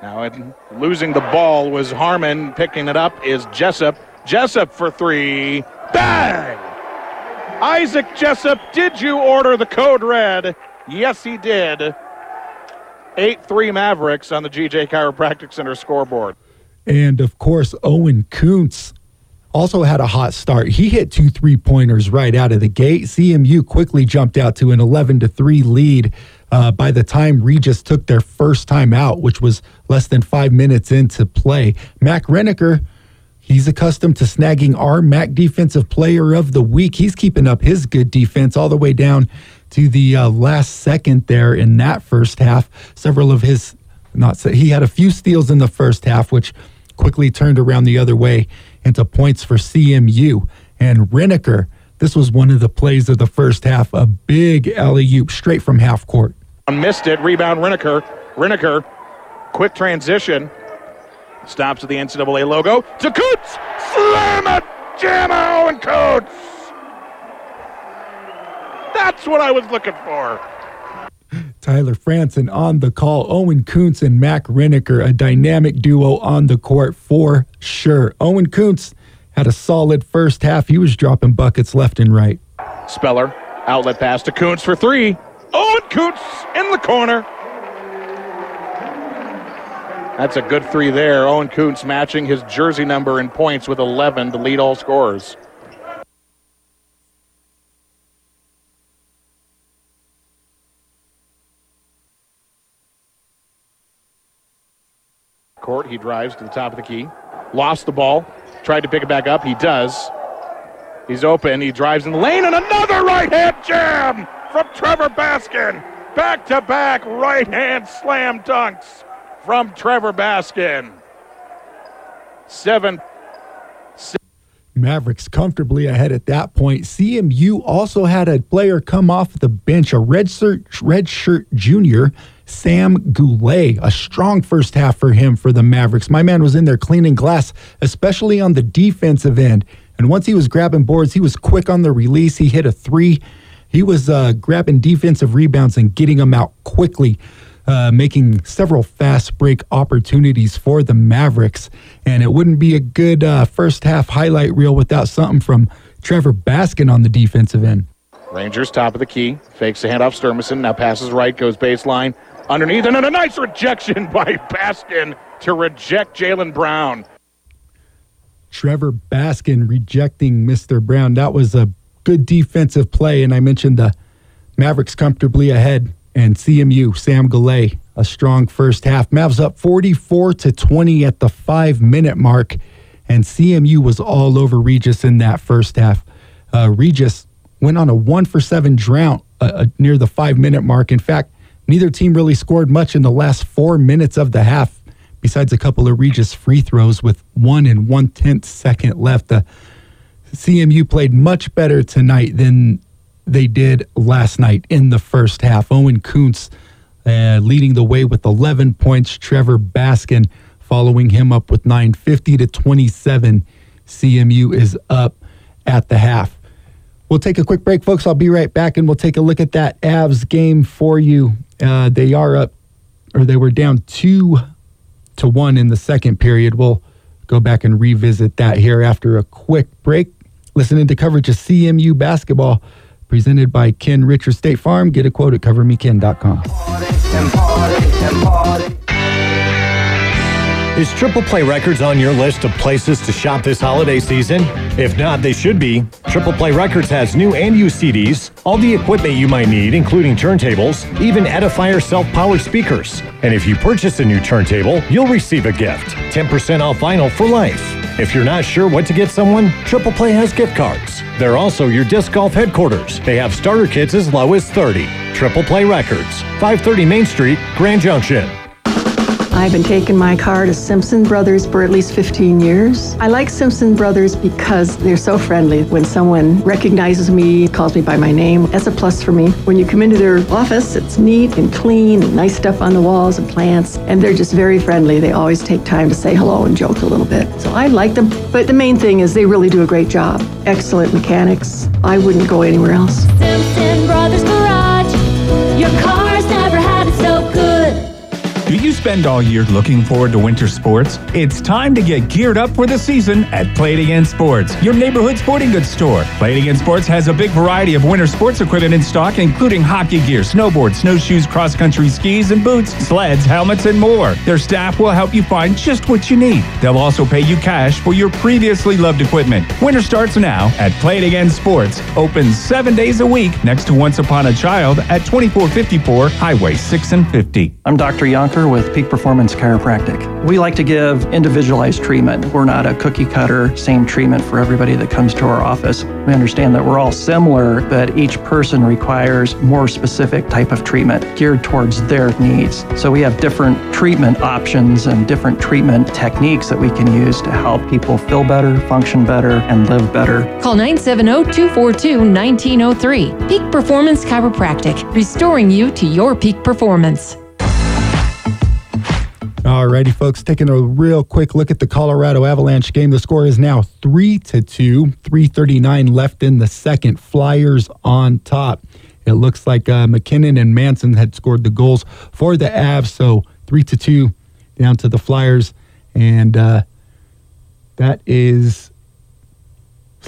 Now, losing the ball was Harmon. Picking it up is Jessup. Jessup for three. Bang! Isaac Jessup, did you order the code red? Yes, he did. 8 3 Mavericks on the GJ Chiropractic Center scoreboard. And of course, Owen Kuntz also had a hot start. He hit two three pointers right out of the gate. CMU quickly jumped out to an 11 to 3 lead uh, by the time Regis took their first time out, which was less than five minutes into play. Mac Riniker, he's accustomed to snagging RMAC Defensive Player of the Week. He's keeping up his good defense all the way down to the uh, last second there in that first half. Several of his, not he had a few steals in the first half, which quickly turned around the other way into points for CMU. And Riniker, this was one of the plays of the first half, a big alley oop straight from half court. Missed it. Rebound, Riniker. Riniker, quick transition. Stops at the NCAA logo. To Kuntz! Slam it! Jam Owen Kuntz! That's what I was looking for. Tyler Franson on the call. Owen Kuntz and Mac Riniker, a dynamic duo on the court for sure. Owen Kuntz had a solid first half. He was dropping buckets left and right. Speller, outlet pass to Kuntz for three. Owen Kuntz in the corner. That's a good three there. Owen Kuntz matching his jersey number in points with 11 to lead all scorers. Court, he drives to the top of the key. Lost the ball. Tried to pick it back up. He does. He's open. He drives in the lane and another right hand jam from Trevor Baskin. Back to back right hand slam dunks from Trevor Baskin. Seven. Mavericks comfortably ahead at that point. CMU also had a player come off the bench, a red shirt, red shirt junior, Sam Goulet. A strong first half for him for the Mavericks. My man was in there cleaning glass, especially on the defensive end. And once he was grabbing boards, he was quick on the release. He hit a three. He was uh, grabbing defensive rebounds and getting them out quickly uh, making several fast break opportunities for the Mavericks. And it wouldn't be a good uh, first half highlight reel without something from Trevor Baskin on the defensive end. Rangers top of the key, fakes the handoff Sturmison, now passes right, goes baseline, underneath, and then a nice rejection by Baskin to reject Jalen Brown. Trevor Baskin rejecting Mr. Brown. That was a good defensive play, and I mentioned the Mavericks comfortably ahead and CMU, Sam Goulet, a strong first half. Mavs up 44 to 20 at the five minute mark, and CMU was all over Regis in that first half. Uh, Regis went on a one for seven drought uh, uh, near the five minute mark. In fact, neither team really scored much in the last four minutes of the half, besides a couple of Regis free throws with one and one tenth second left. The CMU played much better tonight than they did last night in the first half. Owen Kuntz uh, leading the way with 11 points. Trevor Baskin following him up with 9, 50 to 27. CMU is up at the half. We'll take a quick break, folks. I'll be right back and we'll take a look at that Avs game for you. Uh, they are up, or they were down two to one in the second period. We'll go back and revisit that here after a quick break. Listening to coverage of CMU basketball presented by Ken Richards State Farm. Get a quote at covermeken.com. Is Triple Play Records on your list of places to shop this holiday season? If not, they should be. Triple Play Records has new and used CDs, all the equipment you might need, including turntables, even Edifier self powered speakers. And if you purchase a new turntable, you'll receive a gift 10% off vinyl for life. If you're not sure what to get someone, Triple Play has gift cards. They're also your disc golf headquarters. They have starter kits as low as 30. Triple Play Records, 530 Main Street, Grand Junction. I've been taking my car to Simpson Brothers for at least 15 years. I like Simpson Brothers because they're so friendly. When someone recognizes me, calls me by my name, that's a plus for me. When you come into their office, it's neat and clean and nice stuff on the walls and plants, and they're just very friendly. They always take time to say hello and joke a little bit. So I like them, but the main thing is they really do a great job. Excellent mechanics. I wouldn't go anywhere else. Simpson Brothers Do you spend all year looking forward to winter sports? It's time to get geared up for the season at Play It Again Sports, your neighborhood sporting goods store. Play It Again Sports has a big variety of winter sports equipment in stock, including hockey gear, snowboards, snowshoes, cross country skis and boots, sleds, helmets, and more. Their staff will help you find just what you need. They'll also pay you cash for your previously loved equipment. Winter starts now at Play It Again Sports, open seven days a week next to Once Upon a Child at 2454 Highway 6 and 50. I'm Dr. Yonker with Peak Performance Chiropractic. We like to give individualized treatment. We're not a cookie cutter, same treatment for everybody that comes to our office. We understand that we're all similar, but each person requires more specific type of treatment geared towards their needs. So we have different treatment options and different treatment techniques that we can use to help people feel better, function better, and live better. Call 970-242-1903. Peak Performance Chiropractic, restoring you to your peak performance. Alrighty, folks, taking a real quick look at the Colorado Avalanche game. The score is now three to two, 339 left in the second. Flyers on top. It looks like uh, MacKinnon and Manson had scored the goals for the Avs, so three to two down to the Flyers, and uh, that is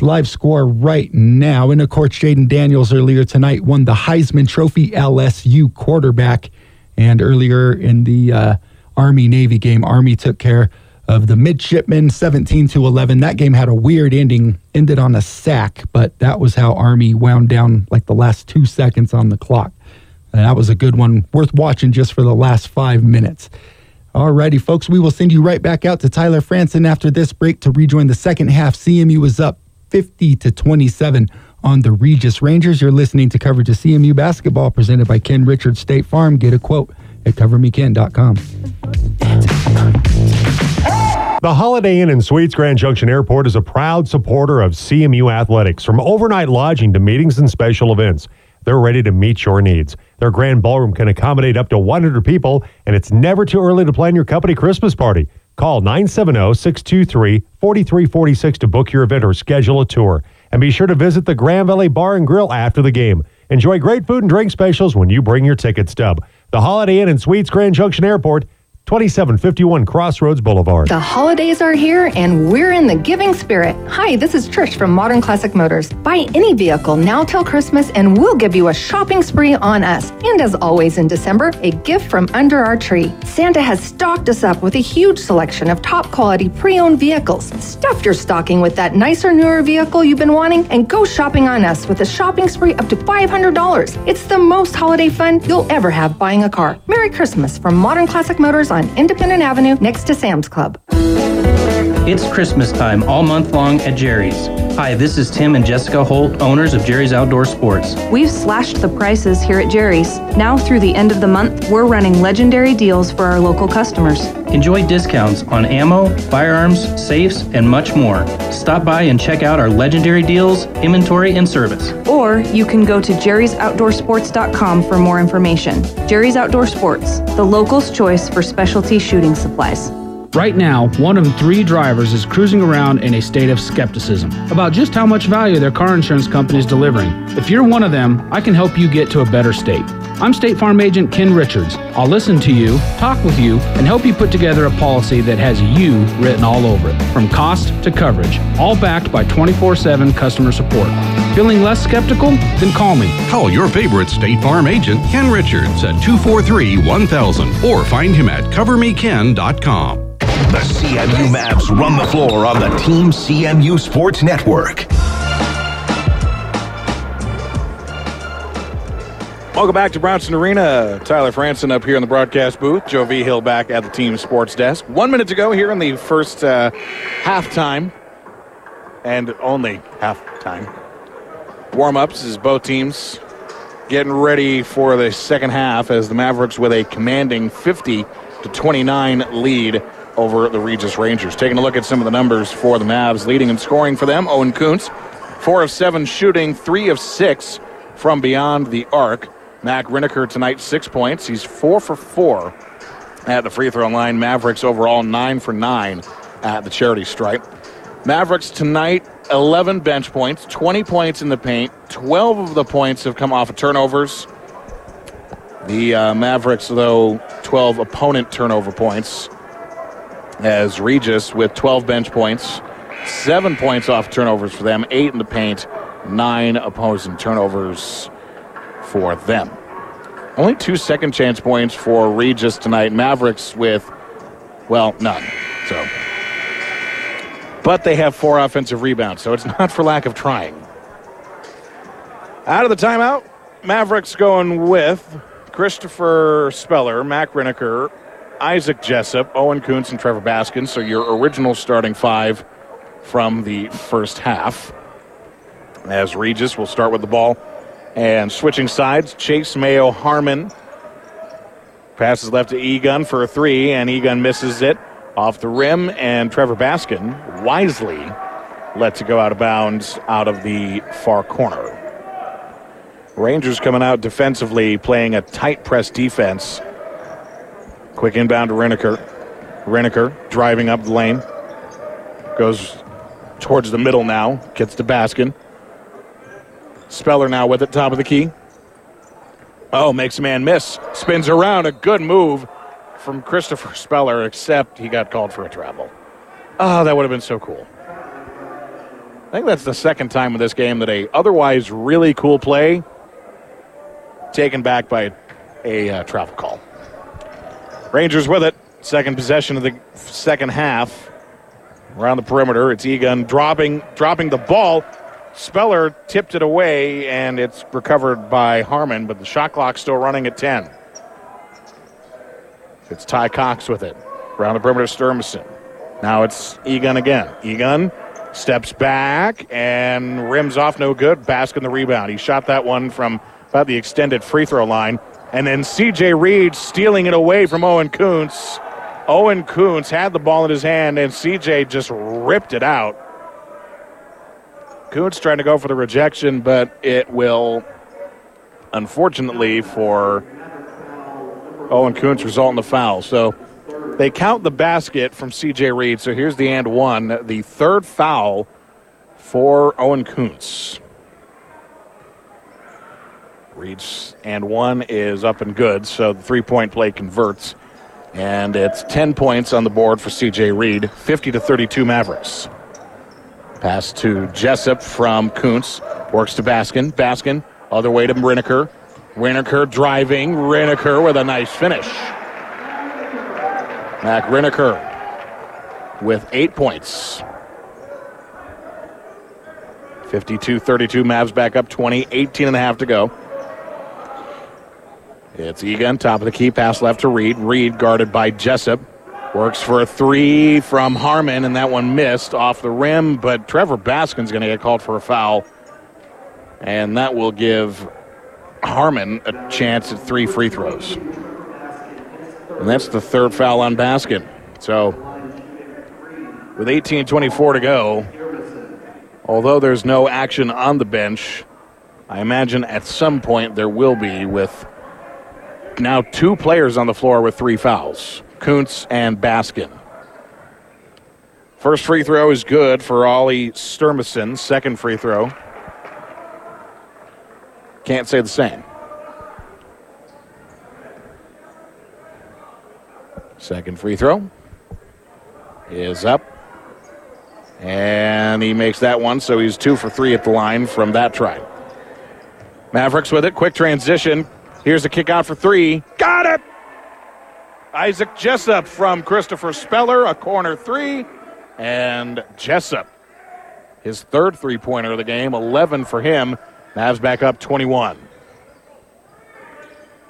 live score right now. And of course, Jayden Daniels earlier tonight won the Heisman Trophy LSU quarterback, and earlier in the uh, Army Navy game. Army took care of the midshipmen 17 to 11. That game had a weird ending, ended on a sack, but that was how Army wound down like the last two seconds on the clock. And that was a good one, worth watching just for the last five minutes. Alrighty, folks, we will send you right back out to Tyler Franson after this break to rejoin the second half. CMU is up 50 to 27 on the Regis Rangers. You're listening to coverage of CMU basketball presented by Ken Richards State Farm. Get a quote at covermeken.com. The Holiday Inn and Suites Grand Junction Airport is a proud supporter of CMU athletics, from overnight lodging to meetings and special events. They're ready to meet your needs. Their grand ballroom can accommodate up to 100 people, and it's never too early to plan your company Christmas party. Call 970 623 4346 to book your event or schedule a tour. And be sure to visit the Grand Valley Bar and Grill after the game. Enjoy great food and drink specials when you bring your ticket stub. The Holiday Inn and Suites Grand Junction Airport, 2751 Crossroads Boulevard. The holidays are here and we're in the giving spirit. Hi, this is Trish from Modern Classic Motors. Buy any vehicle now till Christmas and we'll give you a shopping spree on us. And as always in December, a gift from under our tree. Santa has stocked us up with a huge selection of top quality pre owned vehicles. Stuff your stocking with that nicer, newer vehicle you've been wanting and go shopping on us with a shopping spree up to $500. It's the most holiday fun you'll ever have buying a car. Merry Christmas from Modern Classic Motors on Independent Avenue next to Sam's Club. It's Christmas time all month long at Jerry's. Hi, this is Tim and Jessica Holt, owners of Jerry's Outdoor Sports. We've slashed the prices here at Jerry's. Now through the end of the month, we're running legendary deals for our local customers. Enjoy discounts on ammo, firearms, safes, and much more. Stop by and check out our legendary deals, inventory, and service. Or you can go to jerry'soutdoorsports.com for more information. Jerry's Outdoor Sports, the local's choice for specialty shooting supplies. Right now, one of three drivers is cruising around in a state of skepticism about just how much value their car insurance company is delivering. If you're one of them, I can help you get to a better state. I'm State Farm Agent Ken Richards. I'll listen to you, talk with you, and help you put together a policy that has you written all over it, from cost to coverage, all backed by 24 7 customer support. Feeling less skeptical? Then call me. Call your favorite State Farm agent, Ken Richards, at 243 1000 or find him at covermeken.com. The CMU Mavs run the floor on the Team CMU Sports Network. Welcome back to Brownson Arena. Tyler Franson up here in the broadcast booth. Joe V. Hill back at the team sports desk. One minute to go here in the first uh, halftime, and only halftime. Warm ups as both teams getting ready for the second half as the Mavericks with a commanding 50 to 29 lead over the Regis Rangers. Taking a look at some of the numbers for the Mavs, leading in scoring for them, Owen Kuntz, four of seven shooting, three of six from beyond the arc. Mac Riniker tonight, six points. He's four for four at the free throw line. Mavericks overall, nine for nine at the charity stripe. Mavericks tonight, 11 bench points, 20 points in the paint. 12 of the points have come off of turnovers. The uh, Mavericks, though, 12 opponent turnover points. As Regis with 12 bench points, seven points off turnovers for them, eight in the paint, nine opposing turnovers for them. Only two second chance points for Regis tonight. Mavericks with, well, none. So, but they have four offensive rebounds, so it's not for lack of trying. Out of the timeout, Mavericks going with Christopher Speller, Mac Riniker, Isaac Jessup, Owen Kuntz, and Trevor Baskin. So your original starting five from the first half. As Regis will start with the ball. And switching sides, Chase Mayo Harmon passes left to Egan for a three, and Egan misses it off the rim. And Trevor Baskin wisely lets it go out of bounds out of the far corner. Rangers coming out defensively, playing a tight press defense. Quick inbound to Riniker. Riniker driving up the lane. Goes towards the middle now. Gets to Baskin. Speller now with it, top of the key. Oh, makes a man miss. Spins around. A good move from Christopher Speller, except he got called for a travel. Oh, that would have been so cool. I think that's the second time in this game that a otherwise really cool play taken back by a uh, travel call. Rangers with it. Second possession of the second half. Around the perimeter, it's Egan dropping dropping the ball. Speller tipped it away, and it's recovered by Harmon, but the shot clock still running at 10. It's Ty Cox with it. Around the perimeter, Sturmison. Now it's Egan again. Egan steps back and rims off no good. Baskin the rebound. He shot that one from about the extended free throw line. And then CJ Reed stealing it away from Owen Kuntz. Owen Kuntz had the ball in his hand, and CJ just ripped it out. Kuntz trying to go for the rejection, but it will, unfortunately for Owen Kuntz, result in the foul. So they count the basket from CJ Reed. So here's the and one, the third foul for Owen Kuntz. Reed's and one is up and good, so the three point play converts. And it's 10 points on the board for CJ Reed, 50 to 32 Mavericks. Pass to Jessup from Kuntz, works to Baskin. Baskin, other way to Riniker. Riniker driving. Riniker with a nice finish. Mac Riniker with eight points. 52 32. Mavs back up 20, 18 and a half to go. It's Egan, top of the key, pass left to Reed. Reed guarded by Jessup. Works for a three from Harmon, and that one missed off the rim, but Trevor Baskin's going to get called for a foul. And that will give Harmon a chance at three free throws. And that's the third foul on Baskin. So, with 18.24 to go, although there's no action on the bench, I imagine at some point there will be with now two players on the floor with three fouls Kuntz and Baskin. First free throw is good for Ollie Sturmison. Second free throw. Can't say the same. Second free throw is up. And he makes that one, so he's two for three at the line from that try. Mavericks with it. Quick transition. Here's a kick out for three. Got it! Isaac Jessup from Christopher Speller, a corner three. And Jessup, his third three pointer of the game, 11 for him. Mavs back up 21.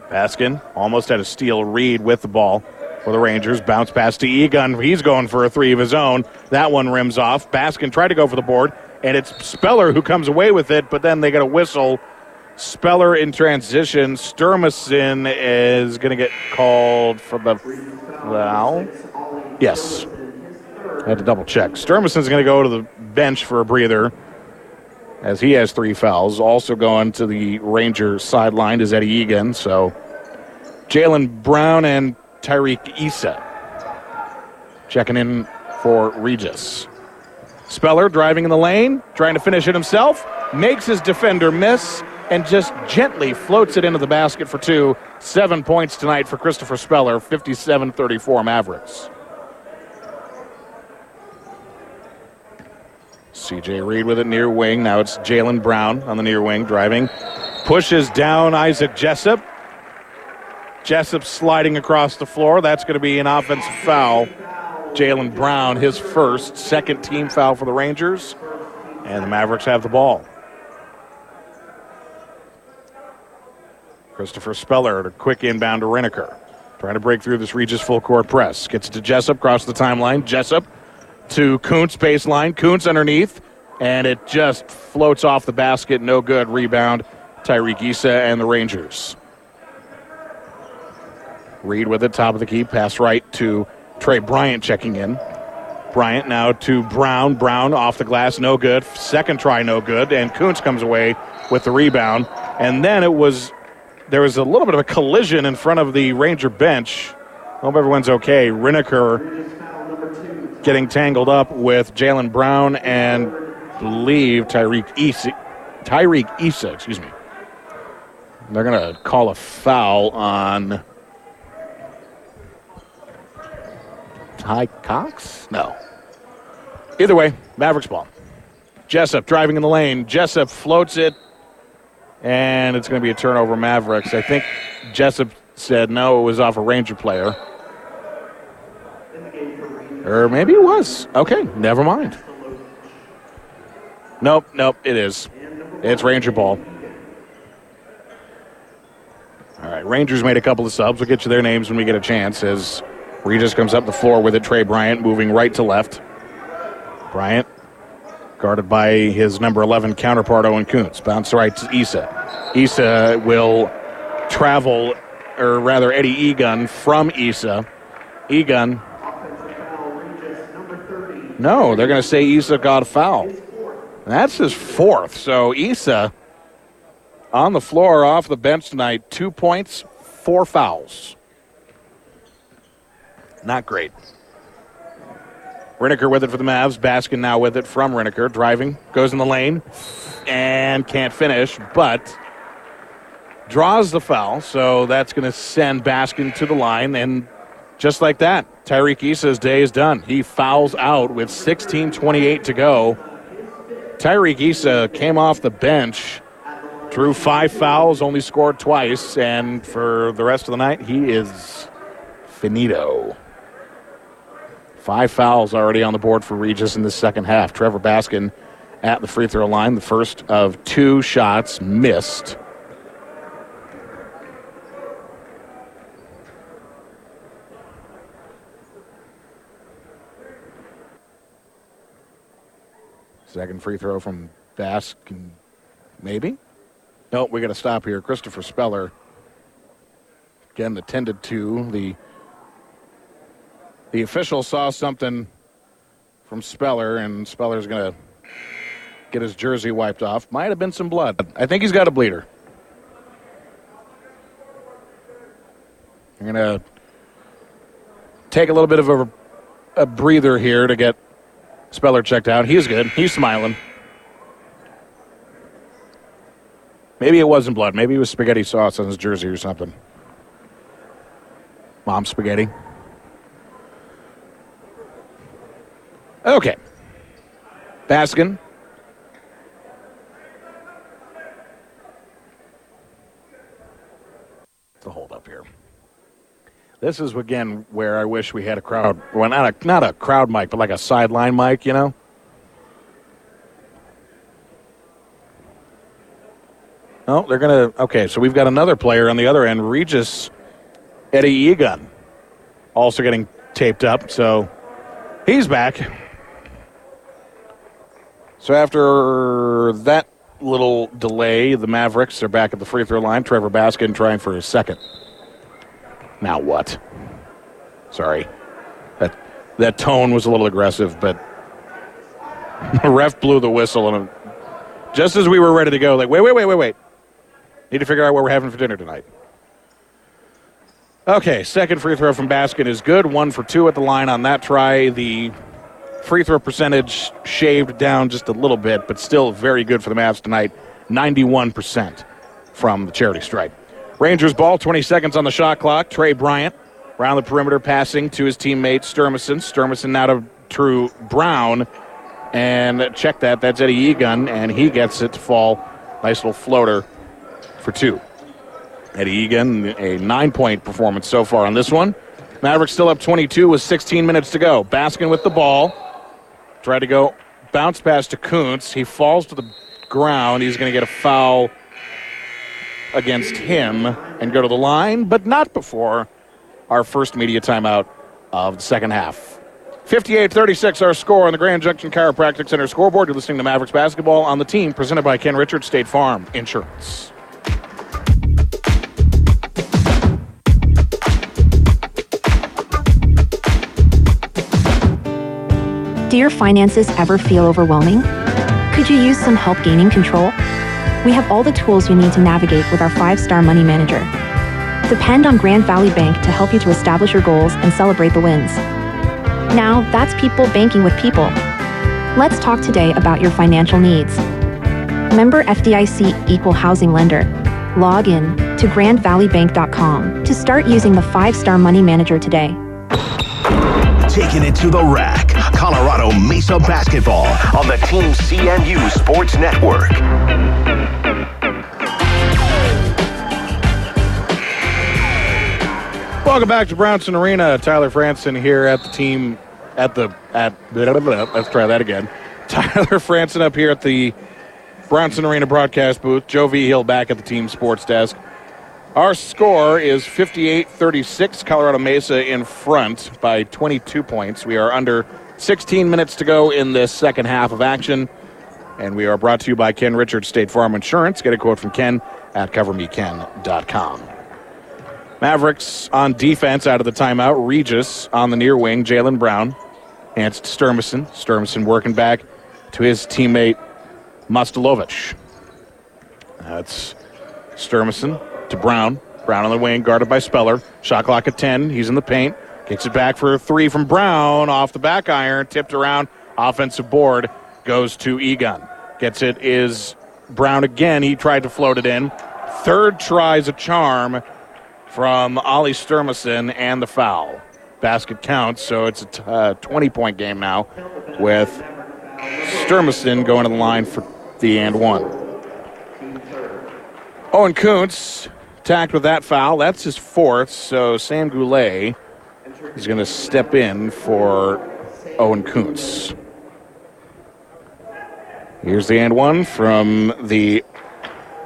Baskin almost had a steal. Reed with the ball for the Rangers. Bounce pass to Egan. He's going for a three of his own. That one rims off. Baskin tried to go for the board, and it's Speller who comes away with it, but then they get a whistle. Speller in transition. Sturmison is going to get called for the foul. Yes. I had to double check. Sturmison's going to go to the bench for a breather as he has three fouls. Also going to the Ranger sideline is Eddie Egan. So Jalen Brown and Tyreek Issa checking in for Regis. Speller driving in the lane, trying to finish it himself, makes his defender miss, and just gently floats it into the basket for two. Seven points tonight for Christopher Speller, 57 34 Mavericks. CJ Reed with it near wing. Now it's Jalen Brown on the near wing driving. Pushes down Isaac Jessup. Jessup sliding across the floor. That's going to be an offensive foul. Jalen Brown, his first, second team foul for the Rangers. And the Mavericks have the ball. Christopher Speller, a quick inbound to Riniker. Trying to break through this Regis full court press. Gets to Jessup, across the timeline. Jessup to Kuntz baseline. Kuntz underneath, and it just floats off the basket. No good. Rebound. Tyreek Issa and the Rangers. Reed with it, top of the key. Pass right to Trey Bryant checking in. Bryant now to Brown. Brown off the glass, no good. Second try, no good. And Kuntz comes away with the rebound. And then it was, there was a little bit of a collision in front of the Ranger bench. Hope everyone's okay. Riniker getting tangled up with Jalen Brown and believe Tyreek Issa. Tyreek Issa, excuse me. They're going to call a foul on Ty Cox? No. Either way, Mavericks ball. Jessup driving in the lane. Jessup floats it, and it's going to be a turnover, Mavericks. I think Jessup said no, it was off a Ranger player. Or maybe it was. Okay, never mind. Nope, nope, it is. It's Ranger ball. All right, Rangers made a couple of subs. We'll get you their names when we get a chance as Regis comes up the floor with it. Trey Bryant moving right to left. Bryant guarded by his number 11 counterpart, Owen Kuntz. Bounce right to Issa. Issa will travel, or rather, Eddie Egan from Issa Egan. No, they're going to say Issa got a foul. That's his fourth. So Issa on the floor off the bench tonight, two points, four fouls. Not great. Riniker with it for the Mavs. Baskin now with it from Riniker. Driving, goes in the lane, and can't finish, but draws the foul. So that's going to send Baskin to the line. And just like that, Tyreek Issa's day is done. He fouls out with 16.28 to go. Tyreek Issa came off the bench, drew five fouls, only scored twice, and for the rest of the night, he is finito. Five fouls already on the board for Regis in the second half. Trevor Baskin at the free throw line, the first of two shots missed. Second free throw from Baskin, maybe? No, we got to stop here. Christopher Speller, again, attended to. The, the official saw something from Speller, and Speller's going to get his jersey wiped off. Might have been some blood. I think he's got a bleeder. I'm going to take a little bit of a, a breather here to get Speller checked out. He's good. He's smiling. Maybe it wasn't blood. Maybe it was spaghetti sauce on his jersey or something. Mom spaghetti. Okay. Baskin. The hold up here. This is again where I wish we had a crowd. Well, not a not a crowd mic, but like a sideline mic. You know. Oh, they're gonna. Okay, so we've got another player on the other end, Regis Eddie Egan, also getting taped up. So he's back. So after that little delay, the Mavericks are back at the free throw line. Trevor Baskin trying for his second. Now what? Sorry. That that tone was a little aggressive, but the ref blew the whistle and just as we were ready to go, like, wait, wait, wait, wait, wait. Need to figure out what we're having for dinner tonight. Okay, second free throw from Baskin is good. One for two at the line on that try. The free throw percentage shaved down just a little bit, but still very good for the Mavs tonight. 91% from the charity stripe. Rangers ball, 20 seconds on the shot clock. Trey Bryant around the perimeter passing to his teammate Sturmison. Sturmison now to True Brown. And check that. That's Eddie Egan, and he gets it to fall. Nice little floater for two. Eddie Egan, a nine point performance so far on this one. Mavericks still up 22 with 16 minutes to go. Baskin with the ball. Tried to go bounce pass to Kuntz. He falls to the ground. He's going to get a foul against him and go to the line, but not before our first media timeout of the second half. 58 36 our score on the Grand Junction Chiropractic Center scoreboard. You're listening to Mavericks basketball on the team, presented by Ken Richards State Farm Insurance. Do your finances ever feel overwhelming? Could you use some help gaining control? We have all the tools you need to navigate with our five star money manager. Depend on Grand Valley Bank to help you to establish your goals and celebrate the wins. Now, that's people banking with people. Let's talk today about your financial needs. Member FDIC Equal Housing Lender. Log in to grandvalleybank.com to start using the five star money manager today. Taking it to the rack. Colorado Mesa basketball on the Team CMU Sports Network. Welcome back to Brownson Arena. Tyler Franson here at the team at the at let's try that again. Tyler Franson up here at the Brownson Arena broadcast booth. Joe V Hill back at the team sports desk. Our score is 58-36. Colorado Mesa in front by 22 points. We are under 16 minutes to go in this second half of action. And we are brought to you by Ken Richards State Farm Insurance. Get a quote from Ken at covermeken.com. Mavericks on defense out of the timeout. Regis on the near wing. Jalen Brown. Hands to Sturmison. Sturmison working back to his teammate Mostalovic. That's Sturmison to Brown. Brown on the wing, guarded by Speller. Shot clock at 10. He's in the paint. Kicks it back for a three from Brown. Off the back iron. Tipped around. Offensive board goes to Egan. Gets it is Brown again. He tried to float it in. Third tries a charm from Ollie Sturmison and the foul. Basket counts, so it's a t- uh, 20 point game now with Sturmison going to the line for the and one. Owen Kuntz tacked with that foul. That's his fourth, so Sam Goulet is going to step in for Owen Kuntz. Here's the and one from the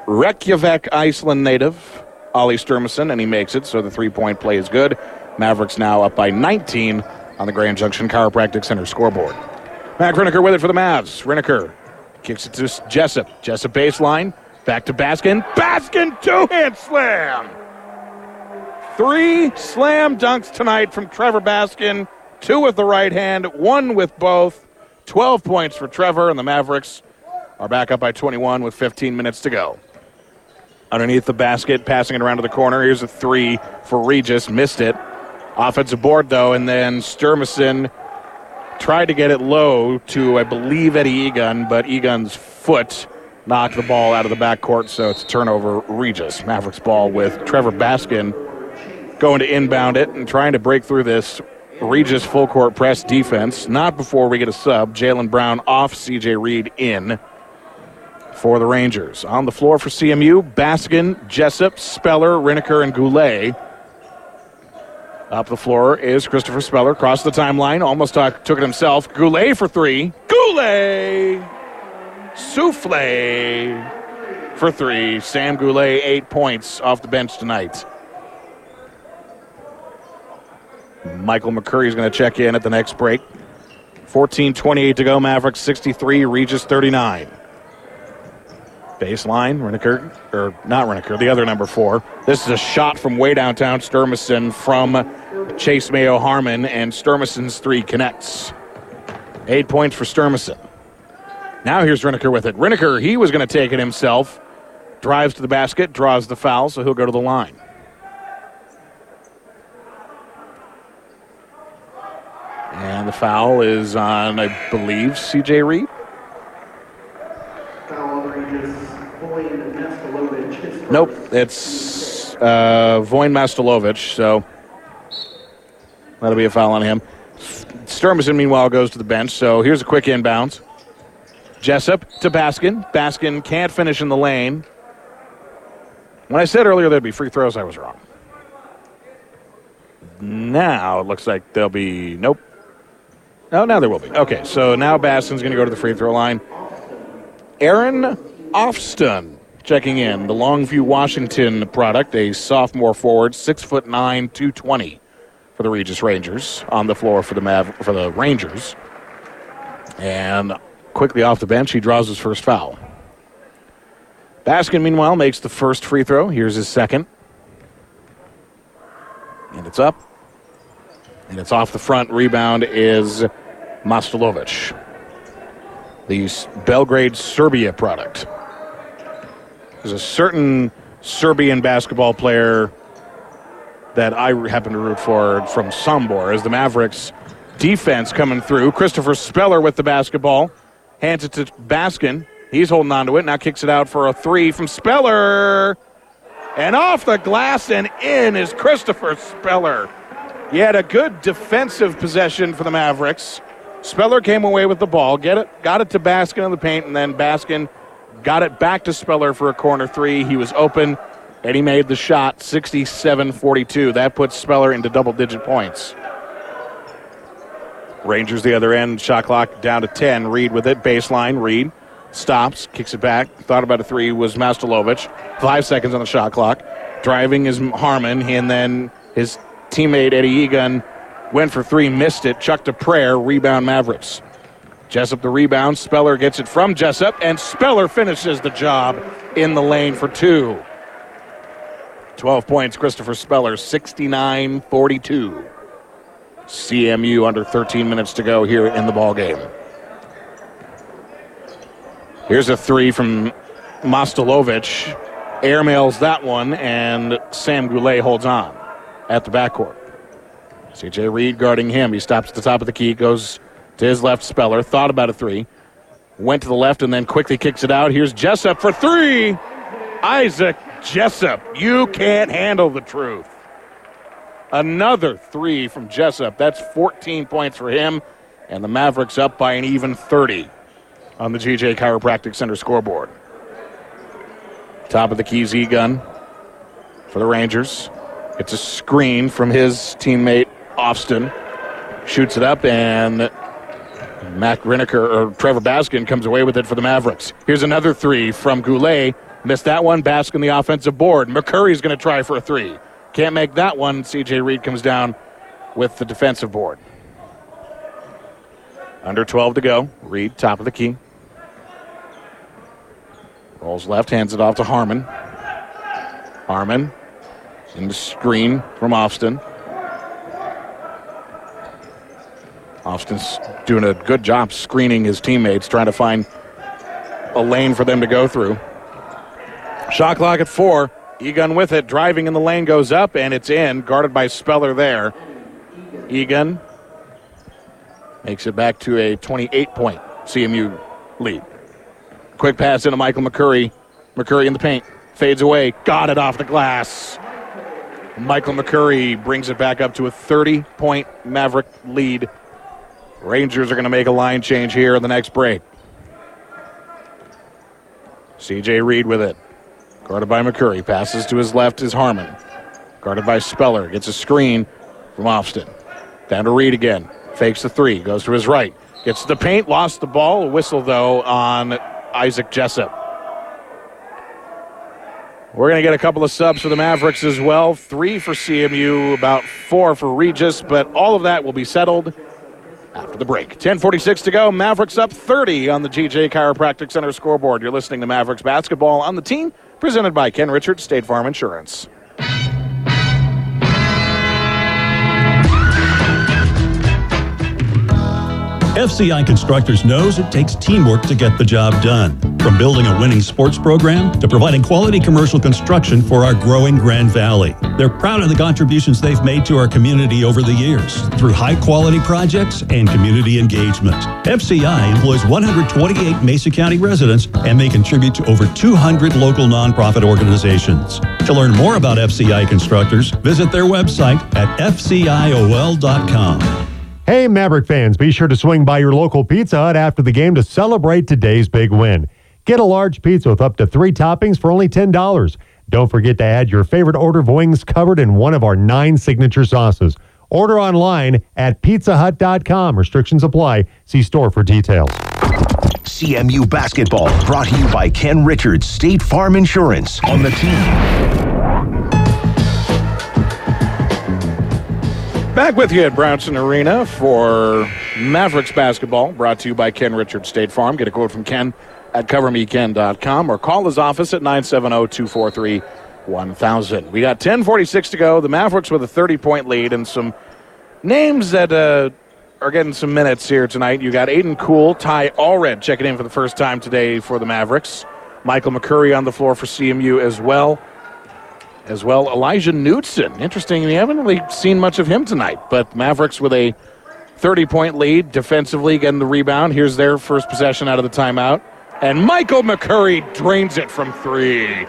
Reykjavik, Iceland native, Ollie Sturmison, and he makes it, so the three point play is good. Mavericks now up by 19 on the Grand Junction Chiropractic Center scoreboard. Mac Riniker with it for the Mavs. Riniker kicks it to Jessup. Jessup baseline. Back to Baskin. Baskin two hand slam. Three slam dunks tonight from Trevor Baskin. Two with the right hand, one with both. 12 points for Trevor, and the Mavericks are back up by 21 with 15 minutes to go. Underneath the basket, passing it around to the corner. Here's a three for Regis. Missed it. Offensive board, though, and then Sturmison tried to get it low to, I believe, Eddie Egan, but Egan's foot knocked the ball out of the backcourt, so it's a turnover. Regis. Mavericks ball with Trevor Baskin going to inbound it and trying to break through this Regis full court press defense. Not before we get a sub. Jalen Brown off, CJ Reed in for the Rangers. On the floor for CMU, Baskin, Jessup, Speller, Riniker, and Goulet. Up the floor is Christopher Speller. Across the timeline, almost took it himself. Goulet for three. Goulet! Souffle for three. Sam Goulet, eight points off the bench tonight. Michael McCurry is going to check in at the next break. 14 28 to go. Mavericks 63, Regis 39. Baseline, Riniker, or not Riniker, the other number four. This is a shot from way downtown Sturmison from Chase Mayo Harmon, and Sturmison's three connects. Eight points for Sturmison. Now here's Riniker with it. Riniker, he was going to take it himself. Drives to the basket, draws the foul, so he'll go to the line. And the foul is on, I believe, CJ Reed. Nope, it's uh, Voin Mastalovic, so that'll be a foul on him. Sturmison, meanwhile, goes to the bench, so here's a quick inbounds. Jessup to Baskin. Baskin can't finish in the lane. When I said earlier there'd be free throws, I was wrong. Now it looks like there'll be, nope. Oh, now there will be. Okay, so now Baskin's going to go to the free throw line. Aaron Offston checking in, the Longview, Washington product, a sophomore forward, six foot nine, two twenty, for the Regis Rangers on the floor for the Mav- for the Rangers. And quickly off the bench, he draws his first foul. Baskin, meanwhile, makes the first free throw. Here's his second, and it's up, and it's off the front. Rebound is Mostalovic the Belgrade Serbia product. There's a certain Serbian basketball player that I happen to root for from Sombor as the Mavericks defense coming through. Christopher Speller with the basketball. Hands it to Baskin. He's holding on to it. Now kicks it out for a three from Speller. And off the glass and in is Christopher Speller. He had a good defensive possession for the Mavericks. Speller came away with the ball, get it, got it to Baskin in the paint, and then Baskin got it back to Speller for a corner three. He was open, and he made the shot 67 42. That puts Speller into double digit points. Rangers the other end, shot clock down to 10. Reed with it, baseline. Reed stops, kicks it back. Thought about a three was Mastalovic. Five seconds on the shot clock. Driving is Harmon, and then his teammate Eddie Egan went for three, missed it. chucked a prayer, rebound Mavericks. Jessup the rebound. Speller gets it from Jessup, and Speller finishes the job in the lane for two. 12 points, Christopher Speller, 69 42. CMU under 13 minutes to go here in the ball game. Here's a three from Mostelovich. Airmails that one, and Sam Goulet holds on at the backcourt. CJ Reed guarding him. He stops at the top of the key, goes to his left. Speller thought about a three, went to the left, and then quickly kicks it out. Here's Jessup for three. Isaac Jessup, you can't handle the truth. Another three from Jessup. That's 14 points for him, and the Mavericks up by an even 30 on the GJ Chiropractic Center scoreboard. Top of the key Z gun for the Rangers. It's a screen from his teammate Austin. Shoots it up, and Mac Riniker or Trevor Baskin comes away with it for the Mavericks. Here's another three from Goulet. Missed that one. Baskin the offensive board. McCurry's going to try for a three. Can't make that one. CJ Reed comes down with the defensive board. Under 12 to go. Reed, top of the key. Rolls left, hands it off to Harmon. Harmon in the screen from Austin. Austin's doing a good job screening his teammates, trying to find a lane for them to go through. Shot clock at four. Egan with it, driving in the lane goes up, and it's in, guarded by Speller there. Egan makes it back to a 28 point CMU lead. Quick pass into Michael McCurry. McCurry in the paint, fades away, got it off the glass. Michael McCurry brings it back up to a 30 point Maverick lead. Rangers are going to make a line change here in the next break. CJ Reed with it. Guarded by McCurry. Passes to his left is Harmon. Guarded by Speller. Gets a screen from Austin. Down to Reed again. Fakes the three. Goes to his right. Gets the paint. Lost the ball. A whistle, though, on Isaac Jessup. We're going to get a couple of subs for the Mavericks as well. Three for CMU, about four for Regis, but all of that will be settled after the break. 10.46 to go. Mavericks up 30 on the GJ Chiropractic Center scoreboard. You're listening to Mavericks basketball on the team, presented by Ken Richards, State Farm Insurance. FCI Constructors knows it takes teamwork to get the job done. From building a winning sports program to providing quality commercial construction for our growing Grand Valley. They're proud of the contributions they've made to our community over the years through high quality projects and community engagement. FCI employs 128 Mesa County residents and they contribute to over 200 local nonprofit organizations. To learn more about FCI Constructors, visit their website at fciol.com. Hey, Maverick fans, be sure to swing by your local Pizza Hut after the game to celebrate today's big win. Get a large pizza with up to three toppings for only $10. Don't forget to add your favorite order of wings covered in one of our nine signature sauces. Order online at pizzahut.com. Restrictions apply. See store for details. CMU basketball brought to you by Ken Richards, State Farm Insurance on the team. Back with you at Brownson Arena for Mavericks basketball, brought to you by Ken Richards State Farm. Get a quote from Ken at covermeken.com or call his office at 970 243 1000. We got 10.46 to go. The Mavericks with a 30 point lead and some names that uh, are getting some minutes here tonight. You got Aiden Cool, Ty Allred checking in for the first time today for the Mavericks. Michael McCurry on the floor for CMU as well as well. Elijah Knutson. Interesting. We haven't really seen much of him tonight, but Mavericks with a 30 point lead defensively, getting the rebound. Here's their first possession out of the timeout. And Michael McCurry drains it from three.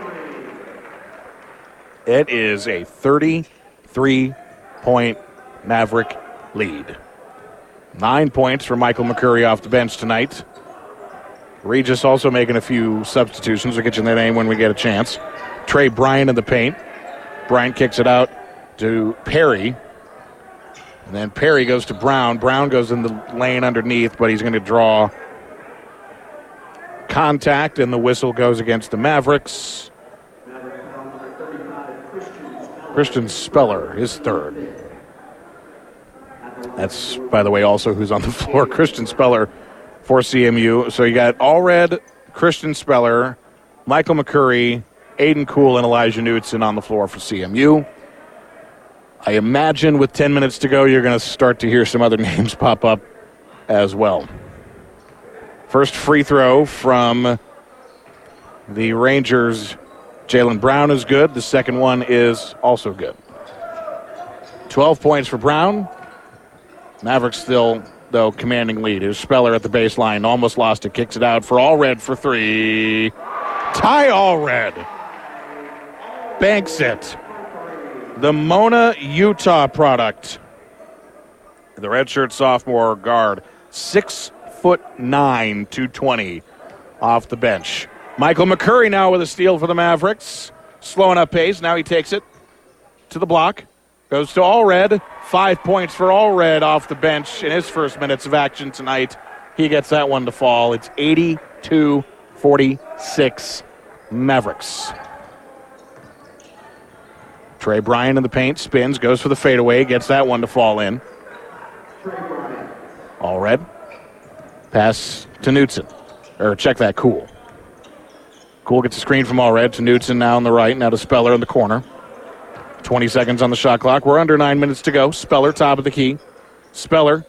It is a 33 point Maverick lead. Nine points for Michael McCurry off the bench tonight. Regis also making a few substitutions. We'll get you that name when we get a chance. Trey Bryant in the paint. Bryant kicks it out to Perry. And then Perry goes to Brown. Brown goes in the lane underneath, but he's going to draw contact, and the whistle goes against the Mavericks. Christian Speller is third. That's, by the way, also who's on the floor. Christian Speller for CMU. So you got Allred, Christian Speller, Michael McCurry, Aiden Cool and Elijah Knutson on the floor for CMU. I imagine with 10 minutes to go, you're going to start to hear some other names pop up as well. First free throw from the Rangers, Jalen Brown is good. The second one is also good. 12 points for Brown. Mavericks still, though, commanding lead. Here's Speller at the baseline. Almost lost it. Kicks it out for Allred for three. Ty Allred banks it. The Mona, Utah product. The redshirt sophomore guard, six foot nine, 220 off the bench. Michael McCurry now with a steal for the Mavericks. Slowing up pace. Now he takes it to the block. Goes to Allred. Five points for Allred off the bench in his first minutes of action tonight. He gets that one to fall. It's 82 46 Mavericks. Trey Bryan in the paint, spins, goes for the fadeaway, gets that one to fall in. Allred. Pass to Knutson. Or check that, Cool. Cool gets a screen from Allred to Knutson now on the right, now to Speller in the corner. 20 seconds on the shot clock. We're under nine minutes to go. Speller, top of the key. Speller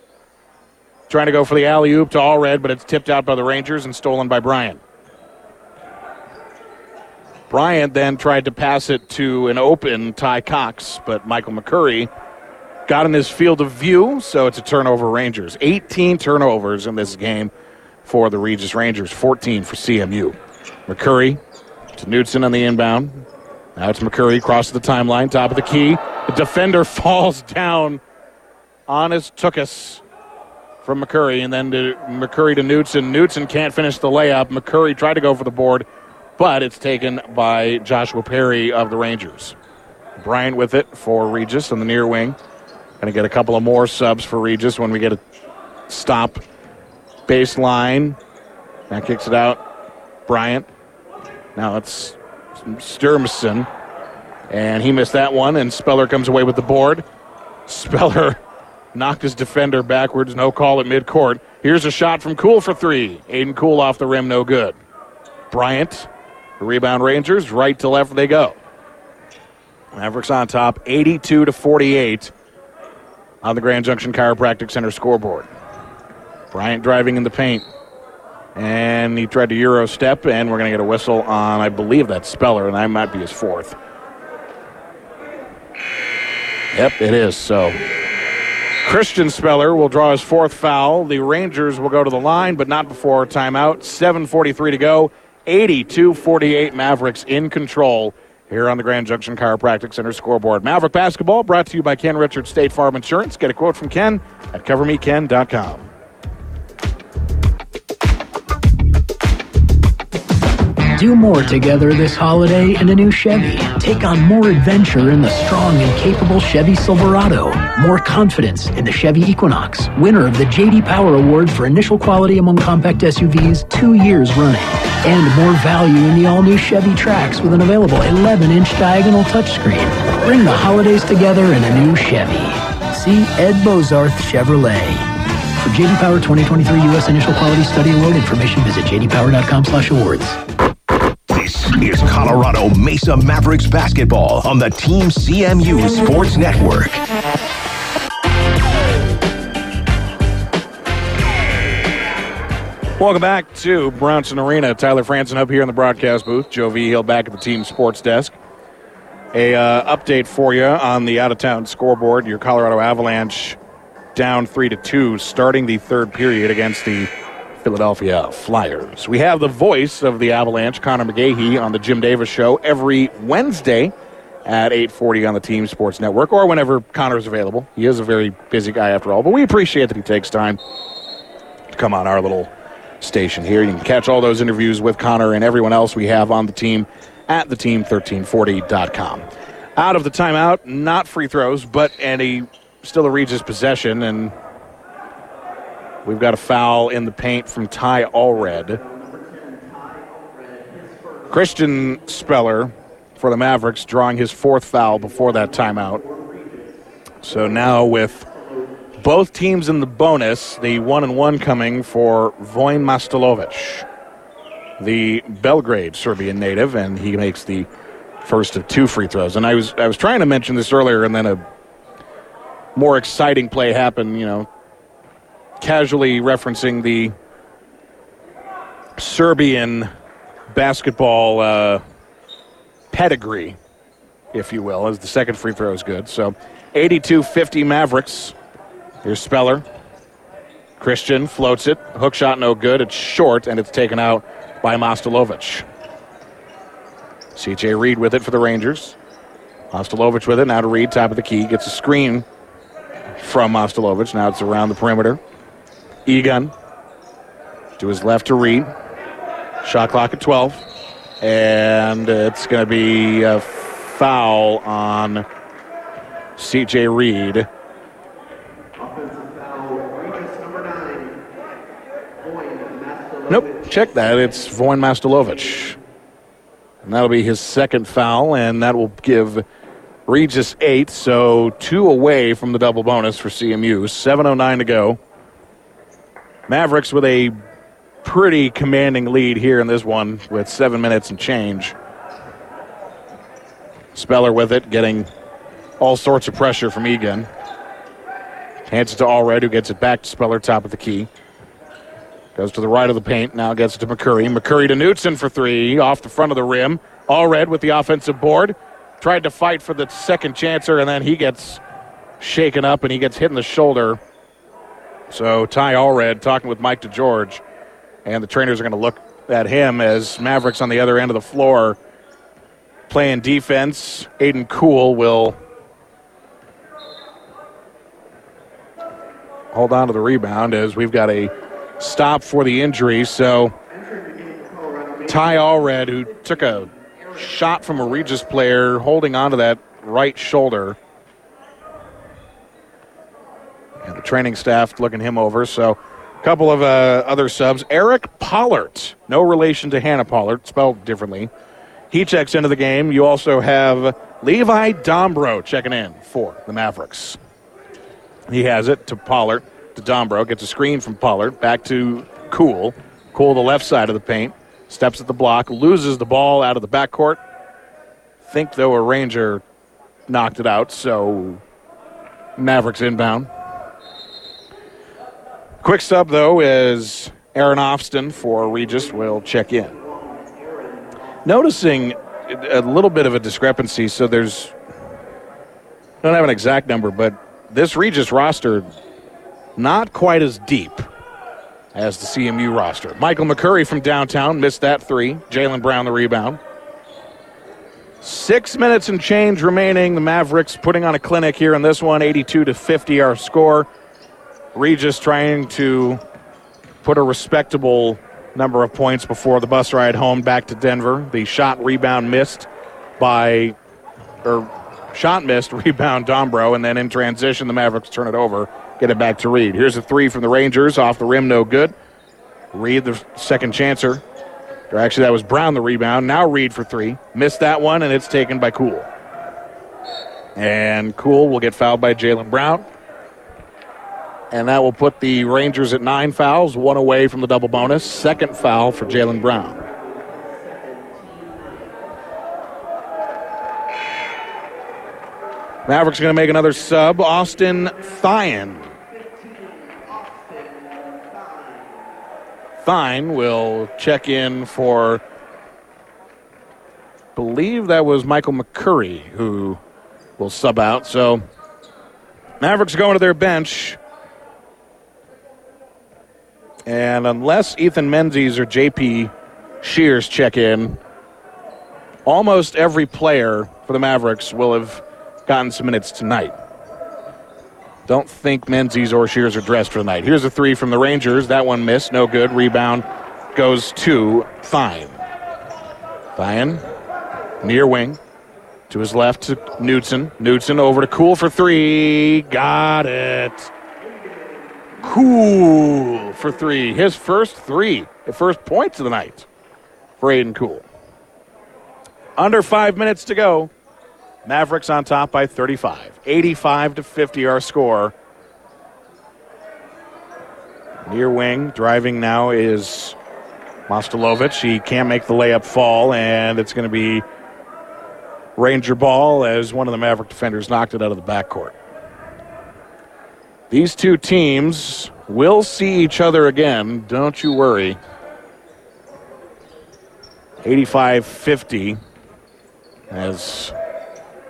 trying to go for the alley oop to Allred, but it's tipped out by the Rangers and stolen by Bryant. Bryant then tried to pass it to an open Ty Cox, but Michael McCurry got in his field of view, so it's a turnover Rangers. 18 turnovers in this game for the Regis Rangers, 14 for CMU. McCurry to Knutson on the inbound. Now it's McCurry across the timeline, top of the key. The defender falls down. Honest took us from McCurry, and then to McCurry to Knutson. Knutson can't finish the layup. McCurry tried to go for the board, but it's taken by Joshua Perry of the Rangers. Bryant with it for Regis on the near wing. Going to get a couple of more subs for Regis when we get a stop baseline. That kicks it out. Bryant. Now it's Sturmison. And he missed that one, and Speller comes away with the board. Speller knocked his defender backwards. No call at midcourt. Here's a shot from Cool for three. Aiden Cool off the rim, no good. Bryant, the rebound Rangers, right to left they go. Mavericks on top, 82 to 48 on the Grand Junction Chiropractic Center scoreboard. Bryant driving in the paint. And he tried to Euro step, and we're going to get a whistle on, I believe that's Speller, and that might be his fourth. Yep, it is. So Christian Speller will draw his fourth foul. The Rangers will go to the line, but not before timeout. 7.43 to go. 82 48 Mavericks in control here on the Grand Junction Chiropractic Center scoreboard. Maverick basketball brought to you by Ken Richards State Farm Insurance. Get a quote from Ken at covermeken.com. Do more together this holiday in a new Chevy. Take on more adventure in the strong and capable Chevy Silverado. More confidence in the Chevy Equinox, winner of the JD Power Award for initial quality among compact SUVs two years running. And more value in the all-new Chevy Trax with an available 11-inch diagonal touchscreen. Bring the holidays together in a new Chevy. See Ed Bozarth Chevrolet. For JD Power 2023 U.S. Initial Quality Study Award information, visit jdpower.com/awards. Colorado Mesa Mavericks basketball on the Team CMU Sports Network. Welcome back to Brownson Arena. Tyler Franson up here in the broadcast booth. Joe V. Hill back at the team sports desk. A uh, update for you on the out of town scoreboard. Your Colorado Avalanche down three to two, starting the third period against the Philadelphia Flyers. We have the voice of the Avalanche, Conor McGahey, on the Jim Davis Show every Wednesday at 8:40 on the Team Sports Network, or whenever Conor's available. He is a very busy guy after all, but we appreciate that he takes time to come on our little station here. You can catch all those interviews with Conor and everyone else we have on the team at theteam1340.com. Out of the timeout, not free throws, but and he still a Regis possession, and we've got a foul in the paint from Ty Allred. Christian Speller for the Mavericks drawing his fourth foul before that timeout. So now with both teams in the bonus, the one and one coming for Voin Mastelovich. the Belgrade Serbian native, and he makes the first of two free throws. And I was I was trying to mention this earlier, and then a more exciting play happened. You know, casually referencing the Serbian basketball uh, pedigree, if you will, as the second free throw is good. So 82 50 Mavericks. Here's Speller. Christian floats it. Hook shot no good. It's short, and it's taken out by Mostelovich. CJ Reed with it for the Rangers. Mostelovich with it. Now to Reed, top of the key. Gets a screen from Mostelovich. Now it's around the perimeter. Egan to his left to Reed. Shot clock at 12. And it's going to be a foul on CJ Reed. Nope, check that. It's Voin Mastelovich. And that'll be his second foul, and that will give Regis eight, so two away from the double bonus for CMU. 7.09 to go. Mavericks with a pretty commanding lead here in this one with seven minutes and change. Speller with it, getting all sorts of pressure from Egan. Hands it to Allred, who gets it back to Speller, top of the key. Goes to the right of the paint, now gets it to McCurry. McCurry to Knutson for three, off the front of the rim. Allred with the offensive board. Tried to fight for the second chancer, and then he gets shaken up and he gets hit in the shoulder. So Ty Allred talking with Mike DeGeorge, and the trainers are going to look at him as Mavericks on the other end of the floor playing defense. Aiden Cool will hold on to the rebound as we've got a stop for the injury. So Ty Allred, who took a shot from a Regis player, holding on to that right shoulder. And the training staff looking him over. So a couple of uh, other subs. Eric Pollard, no relation to Hannah Pollard, spelled differently. He checks into the game. You also have Levi Dombro checking in for the Mavericks. He has it to Pollard, to Dombro, gets a screen from Pollard, back to Cool. Cool, the left side of the paint, steps at the block, loses the ball out of the backcourt. Think, though, a Ranger knocked it out, so Mavericks inbound. Quick sub, though, is Aaron Ofston for Regis will check in. Noticing a little bit of a discrepancy, so there's, don't have an exact number, but this Regis roster not quite as deep as the CMU roster. Michael McCurry from downtown missed that three. Jalen Brown the rebound. Six minutes and change remaining. The Mavericks putting on a clinic here in this one, 82 to 50 our score. Regis trying to put a respectable number of points before the bus ride home back to Denver. The shot rebound missed by, or shot missed, rebound Dombro, and then in transition, the Mavericks turn it over, get it back to Reed. Here's a three from the Rangers, off the rim, no good. Reed, the second chancer. Or actually, that was Brown the rebound. Now Reed for three. Missed that one, and it's taken by Cool. And Cool will get fouled by Jalen Brown. And that will put the Rangers at nine fouls, one away from the double bonus. Second foul for Jalen Brown. Mavericks going to make another sub. Austin Thien. Thine will check in for, believe that was Michael McCurry who will sub out. So Mavericks going to their bench. And unless Ethan Menzies or JP Shears check in, almost every player for the Mavericks will have gotten some minutes tonight. Don't think Menzies or Shears are dressed for the night. Here's a three from the Rangers. That one missed. No good. Rebound goes to Fine. Fine. Near wing. To his left to Knutson. Knutson over to Cool for three. Got it. Cool for three. His first three. The first points of the night for Aiden Cool. Under five minutes to go. Mavericks on top by 35. 85 to 50 our score. Near wing, driving now is Mostelovich, he can't make the layup fall, and it's going to be Ranger ball as one of the Maverick defenders knocked it out of the backcourt. These two teams will see each other again, don't you worry. 85 50 as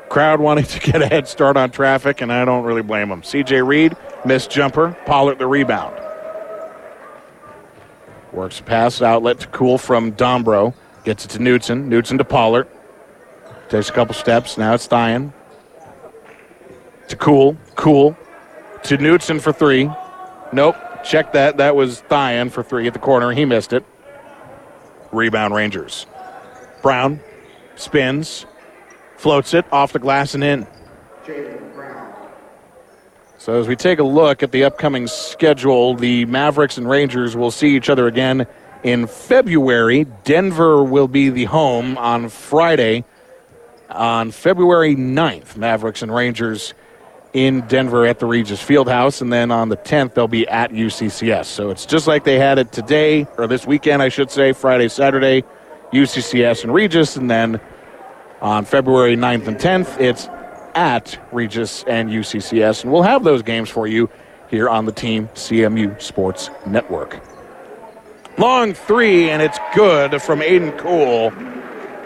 crowd wanting to get a head start on traffic, and I don't really blame them. CJ Reed, missed jumper, Pollard the rebound. Works pass outlet to Cool from Dombro. Gets it to Newton. Newton to Pollard. Takes a couple steps. Now it's Thyan. To Cool. Cool. To Knutson for three. Nope. Check that. That was Thyan for three at the corner. He missed it. Rebound Rangers. Brown spins, floats it off the glass and in. So as we take a look at the upcoming schedule, the Mavericks and Rangers will see each other again in February. Denver will be the home on Friday. On February 9th, Mavericks and Rangers in Denver at the Regis Fieldhouse, and then on the 10th they'll be at UCCS. So it's just like they had it today, or this weekend, I should say, Friday, Saturday, UCCS and Regis, and then on February 9th and 10th, it's at Regis and UCCS, and we'll have those games for you here on the Team CMU Sports Network. Long three, and it's good from Aiden Cool.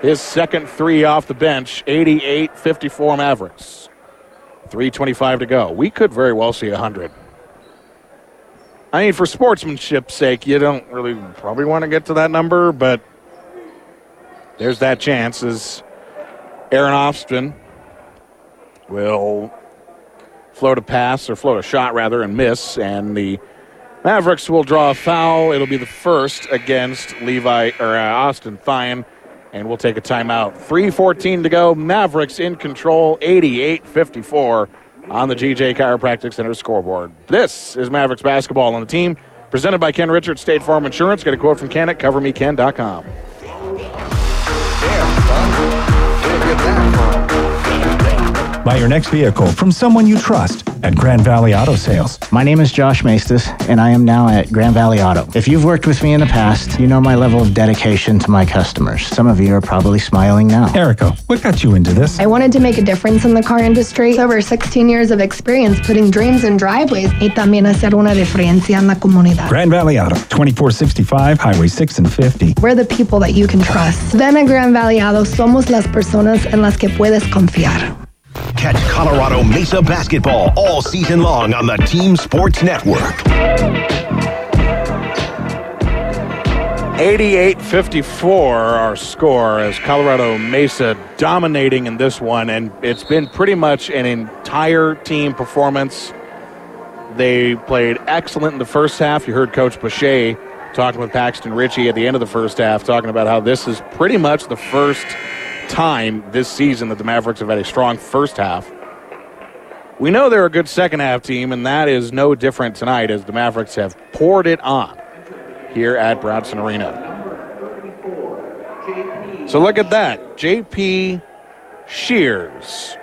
His second three off the bench, 88 54 Mavericks. 325 to go. We could very well see 100. I mean, for sportsmanship's sake, you don't really probably want to get to that number, but there's that chance as Aaron Austin will float a pass or float a shot rather and miss, and the Mavericks will draw a foul. It'll be the first against Levi or uh, Austin Thyan, and we'll take a timeout. 3:14 to go. Mavericks in control, 88-54 on the GJ Chiropractic Center scoreboard. This is Mavericks basketball on the team, presented by Ken Richards, State Farm Insurance. Get a quote from Ken at CoverMeKen.com. Buy your next vehicle from someone you trust at Grand Valley Auto Sales. My name is Josh Maestas, and I am now at Grand Valley Auto. If you've worked with me in the past, you know my level of dedication to my customers. Some of you are probably smiling now. Erica, what got you into this? I wanted to make a difference in the car industry. Over 16 years of experience putting dreams in driveways y también hacer una diferencia en la comunidad. Grand Valley Auto, 2465 Highway 6 and 50. We're the people that you can trust. Ven a Grand Valley Auto, somos las personas en las que puedes confiar. Catch Colorado Mesa basketball all season long on the Team Sports Network. 88-54 our score as Colorado Mesa dominating in this one and it's been pretty much an entire team performance. They played excellent in the first half. You heard Coach Boucher talking with Paxton Ritchie at the end of the first half talking about how this is pretty much the first time this season that the Mavericks have had a strong first half. We know they're a good second half team, and that is no different tonight as the Mavericks have poured it on here at Brownson Arena. So look at that. JP Shears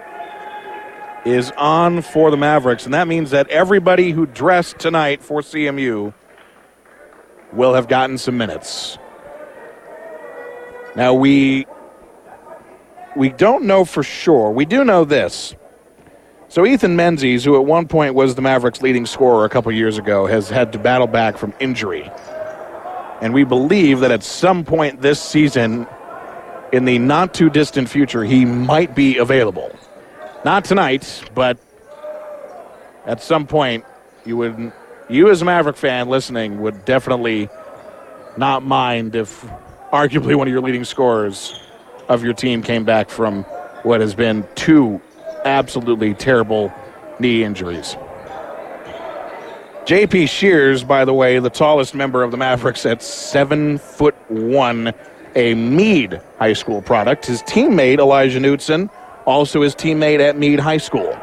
is on for the Mavericks, and that means that everybody who dressed tonight for CMU will have gotten some minutes. Now we we don't know for sure. We do know this. So Ethan Menzies, who at one point was the Mavericks' leading scorer a couple years ago, has had to battle back from injury. And we believe that at some point this season, in the not too distant future, he might be available. Not tonight, but at some point, you would, you as a Maverick fan listening, would definitely not mind if arguably one of your leading scorers of your team came back from what has been two absolutely terrible knee injuries. JP Shears, by the way, the tallest member of the Mavericks at seven foot one, a Meade High School product. His teammate Elijah Knutson, also his teammate at Meade High School.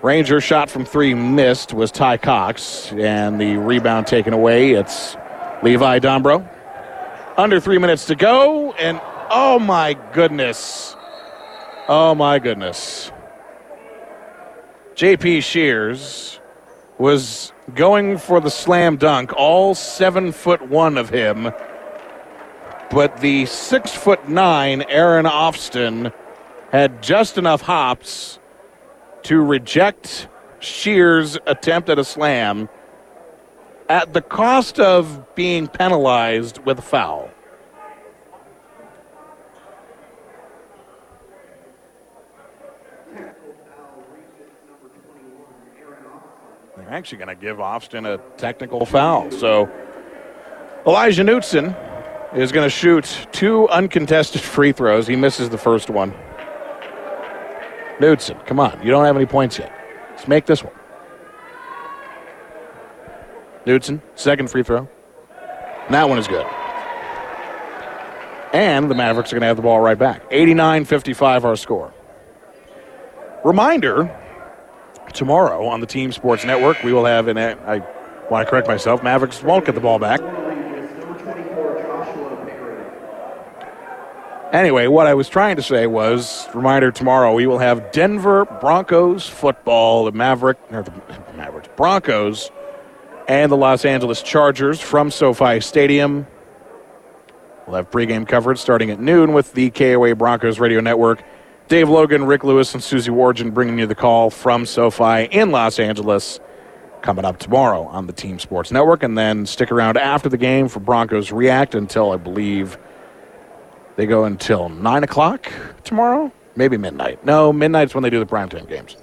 Ranger shot from three missed was Ty Cox, and the rebound taken away. It's Levi Dombro. Under three minutes to go, and oh my goodness. Oh my goodness. JP Shears was going for the slam dunk, all seven foot one of him. But the six foot nine Aaron Ofston had just enough hops to reject Shears' attempt at a slam at the cost of being penalized with a foul. Actually going to give Austin a technical foul. So Elijah Knutson is going to shoot two uncontested free throws. He misses the first one. Knutson, come on. You don't have any points yet. Let's make this one. Knutson, second free throw. And that one is good. And the Mavericks are going to have the ball right back. 89 55 our score. Reminder tomorrow on the Team Sports Network, we will have an. I want to correct myself. Mavericks won't get the ball back. Anyway, what I was trying to say was, reminder tomorrow we will have Denver Broncos football, the Maverick, or the Mavericks Broncos, and the Los Angeles Chargers from SoFi Stadium. We'll have pregame coverage starting at noon with the KOA Broncos Radio Network. Dave Logan, Rick Lewis, and Susie Wargin bringing you the call from SoFi in Los Angeles coming up tomorrow on the Team Sports Network. And then stick around after the game for Broncos React until I believe they go until 9 o'clock tomorrow. Maybe midnight. No, midnight's when they do the primetime games.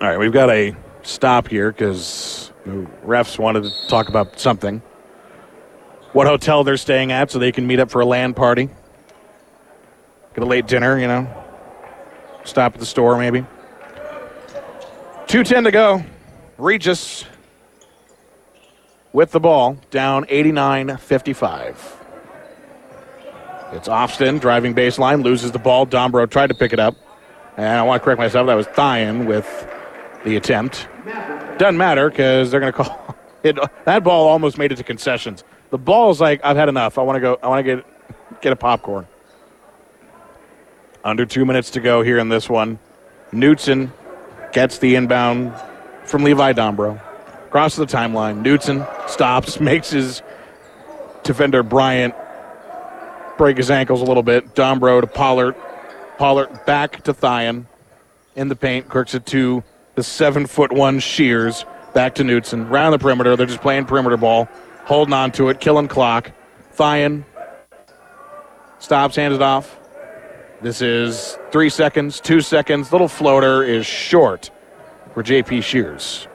All right, we've got a stop here because the refs wanted to talk about something. What hotel they're staying at so they can meet up for a land party. Get a late dinner, you know. Stop at the store, maybe. 2.10 to go. Regis with the ball, down 89 55. It's Austin driving baseline, loses the ball. Dombro tried to pick it up. And I want to correct myself, that was Thyan with the attempt. Doesn't matter because they're going to call it. That ball almost made it to concessions. The ball's like, I've had enough. I want to go, I want to get, get a popcorn. Under two minutes to go here in this one. Knutson gets the inbound from Levi Dombro. Across the timeline. Knutson stops, makes his defender Bryant break his ankles a little bit. Dombro to Pollard. Pollard back to Thyan in the paint. Crooks it to the seven foot one Shears. Back to Knutson. Round the perimeter. They're just playing perimeter ball. Holding on to it. Killing clock. Thyan stops, hands it off. This is three seconds, two seconds. Little floater is short for JP Shears.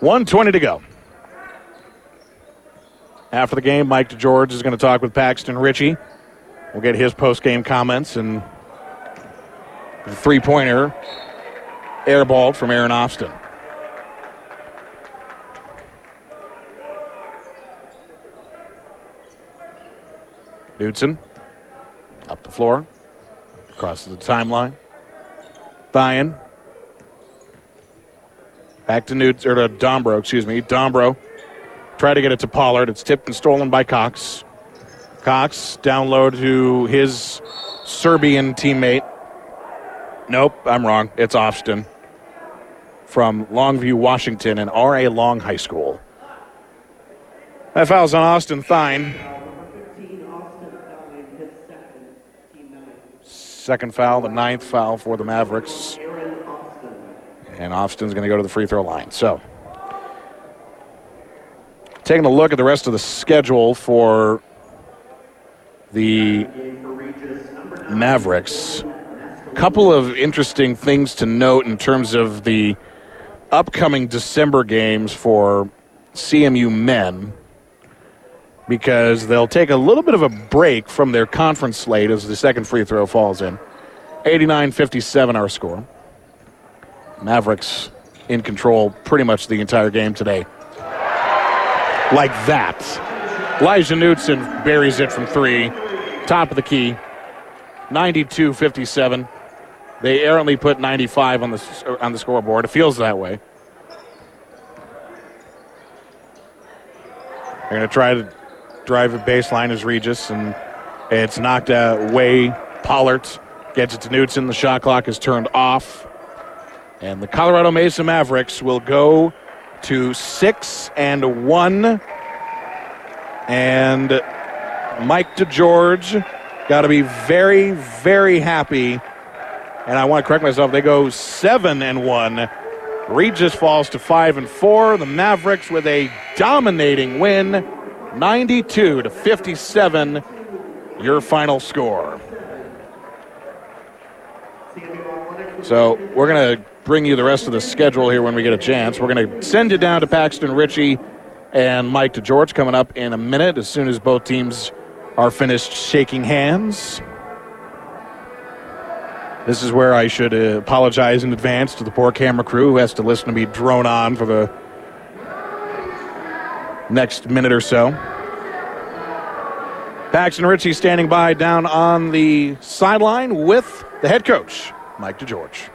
One twenty to go. After the game, Mike DeGeorge is going to talk with Paxton Ritchie. We'll get his post-game comments and the three-pointer airballed from Aaron Austin. Knutson up the floor, crosses the timeline. Thyan back to Newt or to Dombro, excuse me. Dombro try to get it to Pollard. It's tipped and stolen by Cox. Cox down low to his Serbian teammate. Nope, I'm wrong. It's Austin from Longview, Washington, and R.A. Long High School. That foul's on Austin Thine. Second foul, the ninth foul for the Mavericks. And Austin's going to go to the free throw line. So, taking a look at the rest of the schedule for the Mavericks, a couple of interesting things to note in terms of the upcoming December games for CMU men because they'll take a little bit of a break from their conference slate as the second free throw falls in. 89 57 our score. Mavericks in control pretty much the entire game today. Like that. Elijah Knutson buries it from three. Top of the key. 92 57. They errantly put 95 on the, on the scoreboard. It feels that way. They're going to try to drive a baseline is Regis, and it's knocked away Pollard gets it to Knutson. The shot clock is turned off. And the Colorado Mesa Mavericks will go to six and one. And Mike DeGeorge got to be very, very happy. And I want to correct myself. They go seven and one. Regis falls to five and four. The Mavericks with a dominating win, 92 to 57. Your final score. So we're going to bring you the rest of the schedule here when we get a chance. We're going to send you down to Paxton Ritchie and Mike DeGeorge coming up in a minute as soon as both teams are finished shaking hands. This is where I should uh, apologize in advance to the poor camera crew who has to listen to me drone on for the next minute or so. Paxton Ritchie standing by down on the sideline with the head coach, Mike DeGeorge.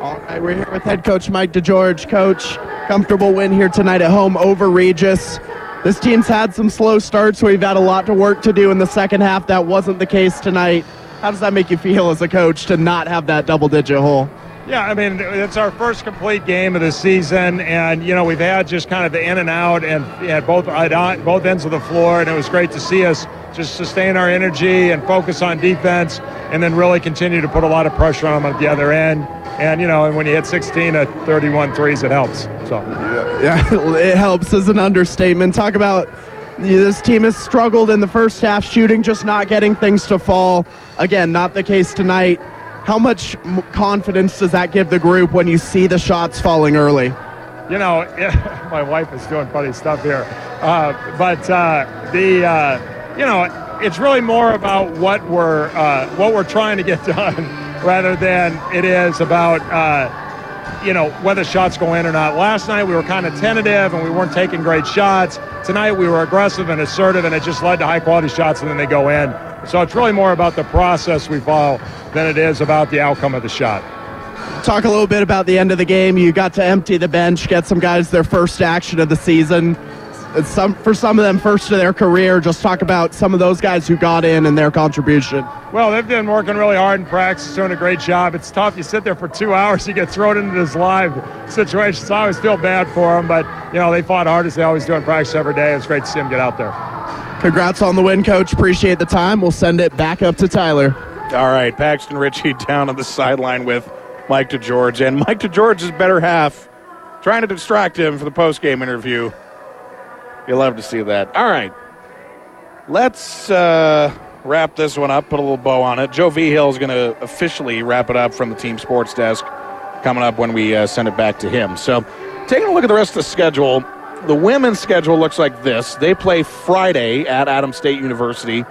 All right, we're here with head coach Mike DeGeorge. Coach, comfortable win here tonight at home over Regis. This team's had some slow starts. We've had a lot to work to do in the second half. That wasn't the case tonight. How does that make you feel as a coach to not have that double digit hole? Yeah, I mean, it's our first complete game of the season, and, you know, we've had just kind of the in and out and at both, uh, at both ends of the floor, and it was great to see us just sustain our energy and focus on defense and then really continue to put a lot of pressure on them at the other end. And, you know, and when you hit 16 at 31 threes, it helps. So, yeah, it helps is an understatement. Talk about this team has struggled in the first half shooting, just not getting things to fall. Again, not the case tonight. How much confidence does that give the group when you see the shots falling early? You know, my wife is doing funny stuff here. Uh, but uh, the, uh, you know, it's really more about what we're, uh, what we're trying to get done rather than it is about uh, you know whether shots go in or not. Last night we were kind of tentative and we weren't taking great shots. Tonight we were aggressive and assertive, and it just led to high quality shots, and then they go in. So it's really more about the process we follow than it is about the outcome of the shot. Talk a little bit about the end of the game. You got to empty the bench, get some guys their first action of the season some for some of them first of their career. Just talk about some of those guys who got in and their contribution. Well, they've been working really hard in practice, doing a great job. It's tough. You sit there for two hours, you get thrown into this live situation. So I always feel bad for them, but you know they fought hard as they always do in practice every day. It's great to see them get out there. Congrats on the win, coach. Appreciate the time. We'll send it back up to Tyler. All right, Paxton Ritchie down on the sideline with Mike DeGeorge, and Mike DeGeorge's better half trying to distract him for the post-game interview. You'll love to see that. All right. Let's uh, wrap this one up, put a little bow on it. Joe V. Hill is going to officially wrap it up from the team sports desk coming up when we uh, send it back to him. So, taking a look at the rest of the schedule, the women's schedule looks like this. They play Friday at Adams State University.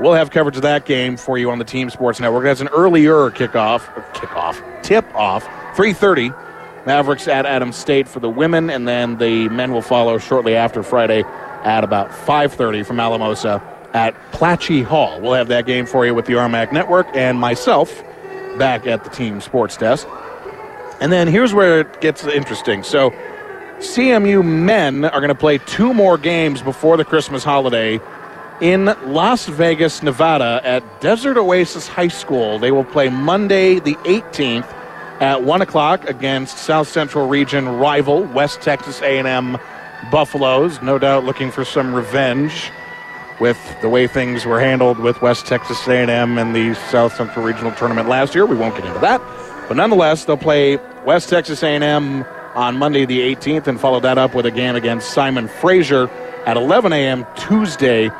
We'll have coverage of that game for you on the Team Sports Network. That's an earlier kickoff, kickoff, tip off, 3:30 Mavericks at Adams State for the women, and then the men will follow shortly after Friday at about 5:30 from Alamosa at Plachy Hall. We'll have that game for you with the RMAC Network and myself back at the team sports desk. And then here's where it gets interesting. So CMU men are going to play two more games before the Christmas holiday in Las Vegas, Nevada at Desert Oasis High School. They will play Monday the 18th at 1 o'clock against South Central Region rival West Texas A&M Buffaloes. No doubt looking for some revenge with the way things were handled with West Texas A&M in the South Central Regional Tournament last year. We won't get into that. But nonetheless, they'll play West Texas A&M on Monday the 18th and follow that up with a game against Simon Fraser at 11 a.m. Tuesday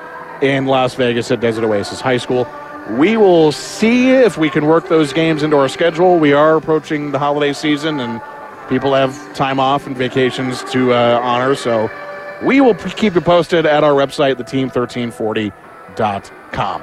in Las Vegas at Desert Oasis High School we will see if we can work those games into our schedule. We are approaching the holiday season, and people have time off and vacations to uh, honor. So we will keep you posted at our website, theteam1340.com.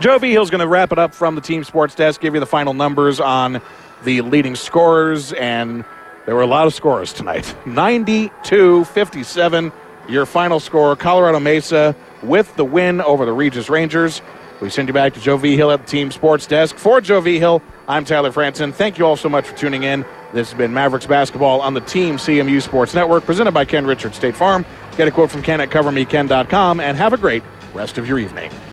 Joe V. Hill's going to wrap it up from the team sports desk, give you the final numbers on the leading scorers, and there were a lot of scores tonight 92 57. Your final score Colorado Mesa with the win over the Regis Rangers. We send you back to Joe V. Hill at the Team Sports Desk. For Joe V. Hill, I'm Tyler Franson. Thank you all so much for tuning in. This has been Mavericks Basketball on the Team CMU Sports Network, presented by Ken Richards State Farm. Get a quote from Ken at covermeken.com, and have a great rest of your evening.